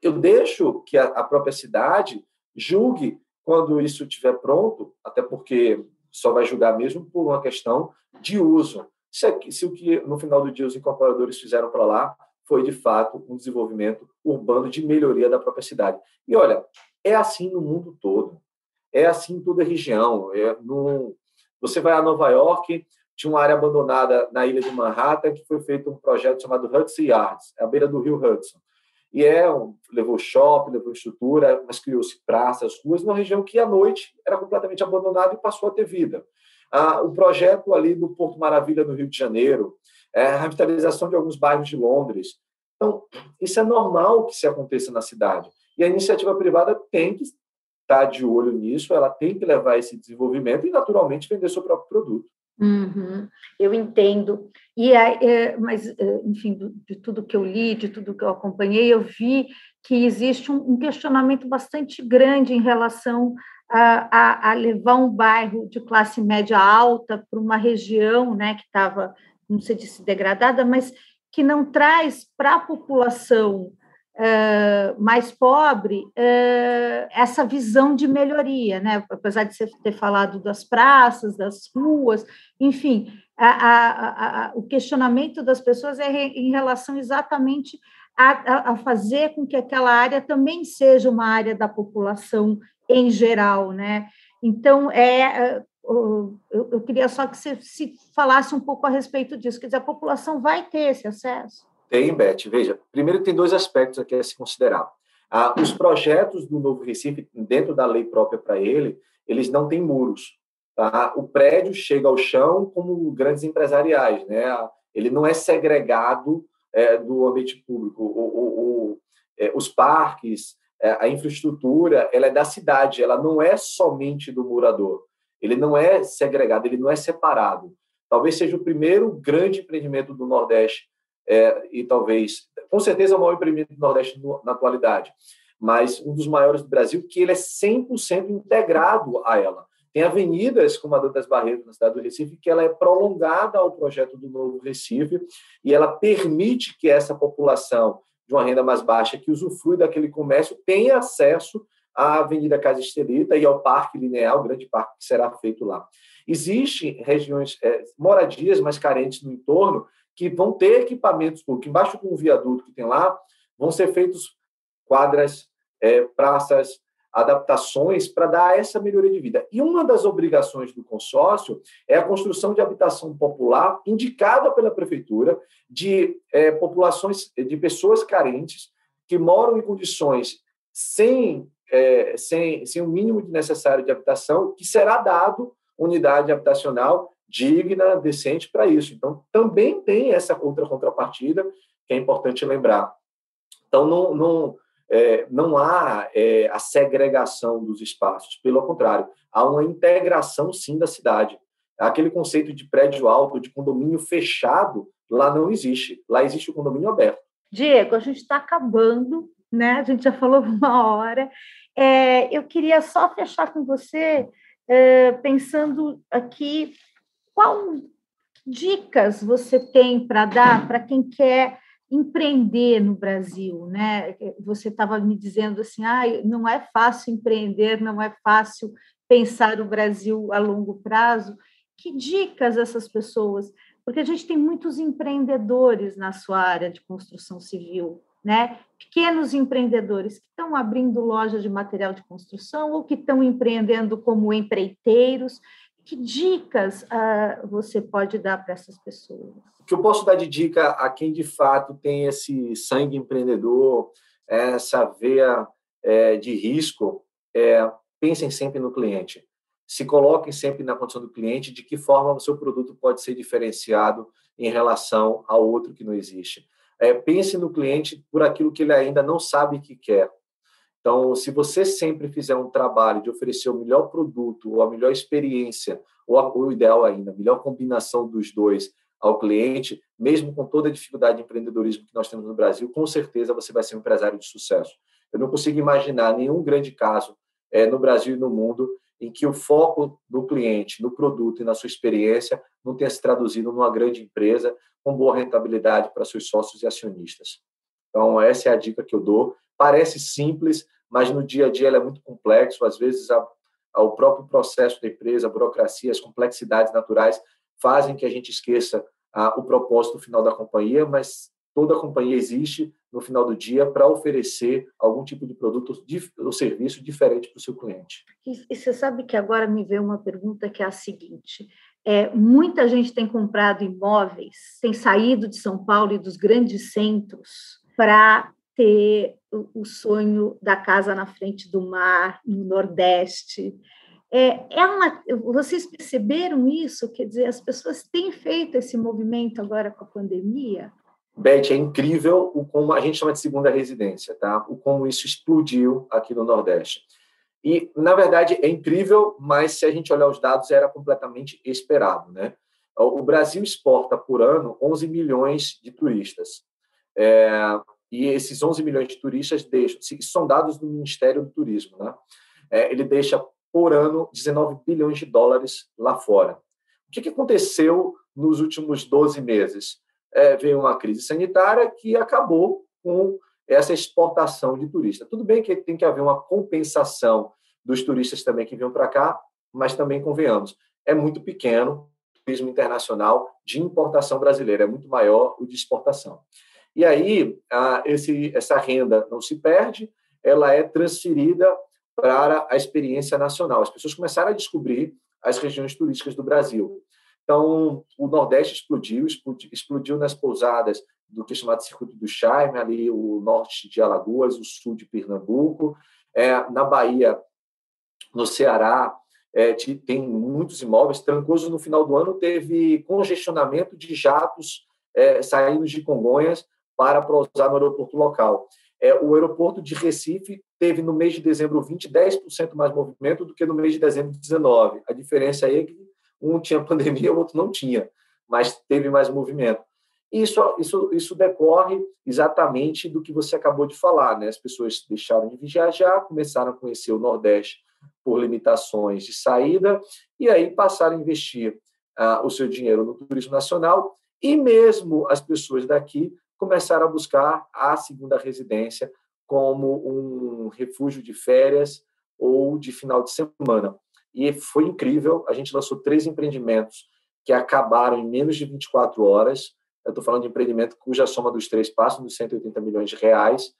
eu deixo que a, própria cidade julgue quando isso estiver pronto, até porque só vai julgar mesmo por uma questão de uso. Se, é se o que, no final do dia, os incorporadores fizeram para lá foi, de fato, um desenvolvimento urbano de melhoria da própria cidade. E, olha, é assim no mundo todo. É assim em toda região. É no, você vai a Nova York, tinha uma área abandonada na ilha de Manhattan que foi feito um projeto chamado Hudson Yards, à beira do rio Hudson. E é um, levou shopping, levou estrutura, mas criou-se praças, ruas, numa região que à noite era completamente abandonada e passou a ter vida. Ah, o projeto ali do Porto Maravilha, no Rio de Janeiro, é, a revitalização de alguns bairros de Londres. Então, isso é normal que se aconteça na cidade. E a iniciativa privada tem que estar de olho nisso, ela tem que levar esse desenvolvimento e, naturalmente, vender seu próprio produto. Uhum, eu entendo. E é, mas, é, enfim, de tudo que eu li, de tudo que eu acompanhei, eu vi que existe um, questionamento bastante grande em relação a, a, a levar um bairro de classe média alta para uma região, né, que estava, não sei se degradada, mas que não traz para a população uh, mais pobre uh, essa visão de melhoria, né? apesar de você ter falado das praças, das ruas, enfim, a, a, a, o questionamento das pessoas é em relação exatamente a, fazer com que aquela área também seja uma área da população em geral, né? Então, é, eu, eu queria só que você se falasse um pouco a respeito disso, quer dizer, a população vai ter esse acesso? Tem, Beth. Veja, primeiro tem dois aspectos aqui a se considerar. Ah, os projetos do Novo Recife, dentro da lei própria para ele, eles não têm muros. Tá? O prédio chega ao chão como grandes empresariais. Né? Ele não é segregado é, do ambiente público. O, o, o, é, os parques, é, a infraestrutura, ela é da cidade, ela não é somente do morador. Ele não é segregado, ele não é separado. Talvez seja o primeiro grande empreendimento do Nordeste é, e talvez, com certeza, o maior empreendimento do Nordeste no, na atualidade, mas um dos maiores do Brasil, que ele é 100% integrado a ela. Tem avenidas como a das Barreiras, na cidade do Recife, que ela é prolongada ao projeto do Novo Recife e ela permite que essa população de uma renda mais baixa que usufrui daquele comércio tenha acesso à Avenida Casa Estelita e ao Parque Linear, o grande parque que será feito lá. Existem regiões, é, moradias mais carentes no entorno, que vão ter equipamentos públicos. Embaixo um viaduto que tem lá, vão ser feitos quadras, é, praças, adaptações para dar essa melhoria de vida. E uma das obrigações do consórcio é a construção de habitação popular indicada pela prefeitura de é, populações, de pessoas carentes que moram em condições sem, é, sem, sem o mínimo necessário de habitação, que será dado unidade habitacional digna, decente para isso. Então, também tem essa outra contrapartida que é importante lembrar. Então, não, não é, não há é, a segregação dos espaços, pelo contrário, há uma integração, sim, da cidade. Aquele conceito de prédio alto, de condomínio fechado, lá não existe. Lá existe o condomínio aberto. Diego, a gente está acabando, né? A gente já falou (laughs) uma hora. É, eu queria só fechar com você, é, pensando aqui, qual dicas você tem para dar para quem quer empreender no Brasil, né? Você estava me dizendo assim, ah, não é fácil empreender, não é fácil pensar o Brasil a longo prazo. Que dicas essas pessoas? Porque a gente tem muitos empreendedores na sua área de construção civil, né? Pequenos empreendedores que estão abrindo loja de material de construção ou que estão empreendendo como empreiteiros que dicas uh, você pode dar para essas pessoas? O que eu posso dar de dica a quem de fato tem esse sangue empreendedor, essa veia é, de risco, é pensem sempre no cliente. Se coloquem sempre na condição do cliente de que forma o seu produto pode ser diferenciado em relação ao outro que não existe. É, pense no cliente por aquilo que ele ainda não sabe que quer. Então, se você sempre fizer um trabalho de oferecer o melhor produto, ou a melhor experiência, ou o ideal ainda, a melhor combinação dos dois ao cliente, mesmo com toda a dificuldade de empreendedorismo que nós temos no Brasil, com certeza você vai ser um empresário de sucesso. Eu não consigo imaginar nenhum grande caso é, no Brasil e no mundo em que o foco do cliente, no produto e na sua experiência não tenha se traduzido numa grande empresa com boa rentabilidade para seus sócios e acionistas. Então, essa é a dica que eu dou. Parece simples, mas no dia a dia ela é muito complexo. Às vezes, a, próprio processo da empresa, a burocracia, as complexidades naturais fazem que a gente esqueça a, o propósito final da companhia, mas toda a companhia existe no final do dia para oferecer algum tipo de produto ou serviço diferente para o seu cliente. E, e, você sabe que agora me veio uma pergunta que é a seguinte: é, muita gente tem comprado imóveis, tem saído de São Paulo e dos grandes centros para ter o, sonho da casa na frente do mar, no Nordeste. É, é vocês perceberam isso? Quer dizer, as pessoas têm feito esse movimento agora com a pandemia? Beth, é incrível o como a gente chama de segunda residência, tá? O como isso explodiu aqui no Nordeste. E, na verdade, é incrível, mas se a gente olhar os dados, era completamente esperado, né? O Brasil exporta por ano 11 milhões de turistas. É, e esses 11 milhões de turistas deixam, são dados do Ministério do Turismo, né? É, ele deixa por ano 19 bilhões de dólares lá fora. O que, que aconteceu nos últimos 12 meses? É, veio uma crise sanitária que acabou com essa exportação de turistas. Tudo bem que tem que haver uma compensação dos turistas também que vêm para cá, mas também convenhamos, é muito pequeno o turismo internacional de importação brasileira, é muito maior o de exportação. E aí, a, esse, essa renda não se perde, ela é transferida para a experiência nacional. As pessoas começaram a descobrir as regiões turísticas do Brasil. Então, o Nordeste explodiu, explodiu, nas pousadas do que é chamado Circuito do Charme, ali o norte de Alagoas, o sul de Pernambuco. É, na Bahia, no Ceará, é, tem muitos imóveis. Trancoso, no final do ano, teve congestionamento de jatos é, saindo de Congonhas para pousar no aeroporto local. É, o aeroporto de Recife teve no mês de dezembro 20, 10% mais movimento do que no mês de dezembro 19. A diferença aí é que um tinha (laughs) pandemia, o outro não tinha, mas teve mais movimento. isso, isso, isso decorre exatamente do que você acabou de falar, né? As pessoas deixaram de viajar, começaram a conhecer o Nordeste por limitações de saída e aí passaram a investir uh, o seu dinheiro no turismo nacional e mesmo as pessoas daqui começaram a buscar a segunda residência como um refúgio de férias ou de final de semana. E foi incrível, a gente lançou três empreendimentos que acabaram em menos de 24 horas. Eu estou falando de empreendimento cuja soma dos três passa dos 180 milhões de reais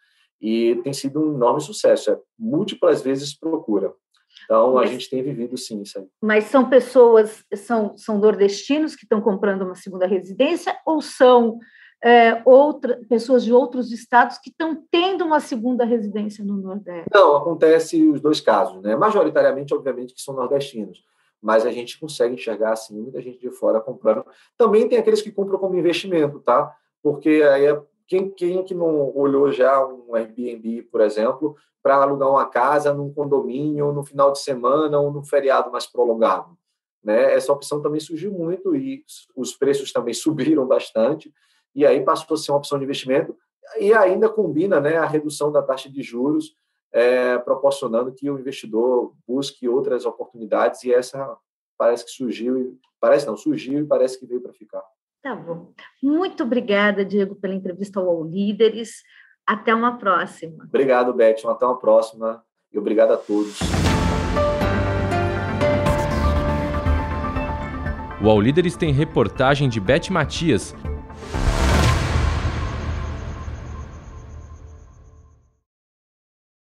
e tem sido um enorme sucesso. É múltiplas vezes procura. Então, mas, a gente tem vivido sim isso aí. Mas são pessoas, são, são nordestinos que estão comprando uma segunda residência ou são é, outra, pessoas de outros estados que estão tendo uma segunda residência no Nordeste? Não, acontece os dois casos, né? Majoritariamente, obviamente, que são nordestinos, mas a gente consegue enxergar, assim, muita gente de fora comprando. Também tem aqueles que compram como investimento, tá? Porque aí é quem, quem que não olhou já um Airbnb, por exemplo, para alugar uma casa num condomínio no final de semana ou num feriado mais prolongado? Né? Essa opção também surgiu muito e os preços também (laughs) subiram bastante e aí passou a ser uma opção de investimento e ainda combina né, a redução da taxa de juros, é, proporcionando que o investidor busque outras oportunidades e essa parece que surgiu, parece não, surgiu e parece que veio para ficar. Tá bom. Muito obrigada, Diego, pela entrevista ao Líderes. Até uma próxima. Obrigado, Beth. Até uma próxima e obrigado a todos. O All Líderes tem reportagem de Beth Matias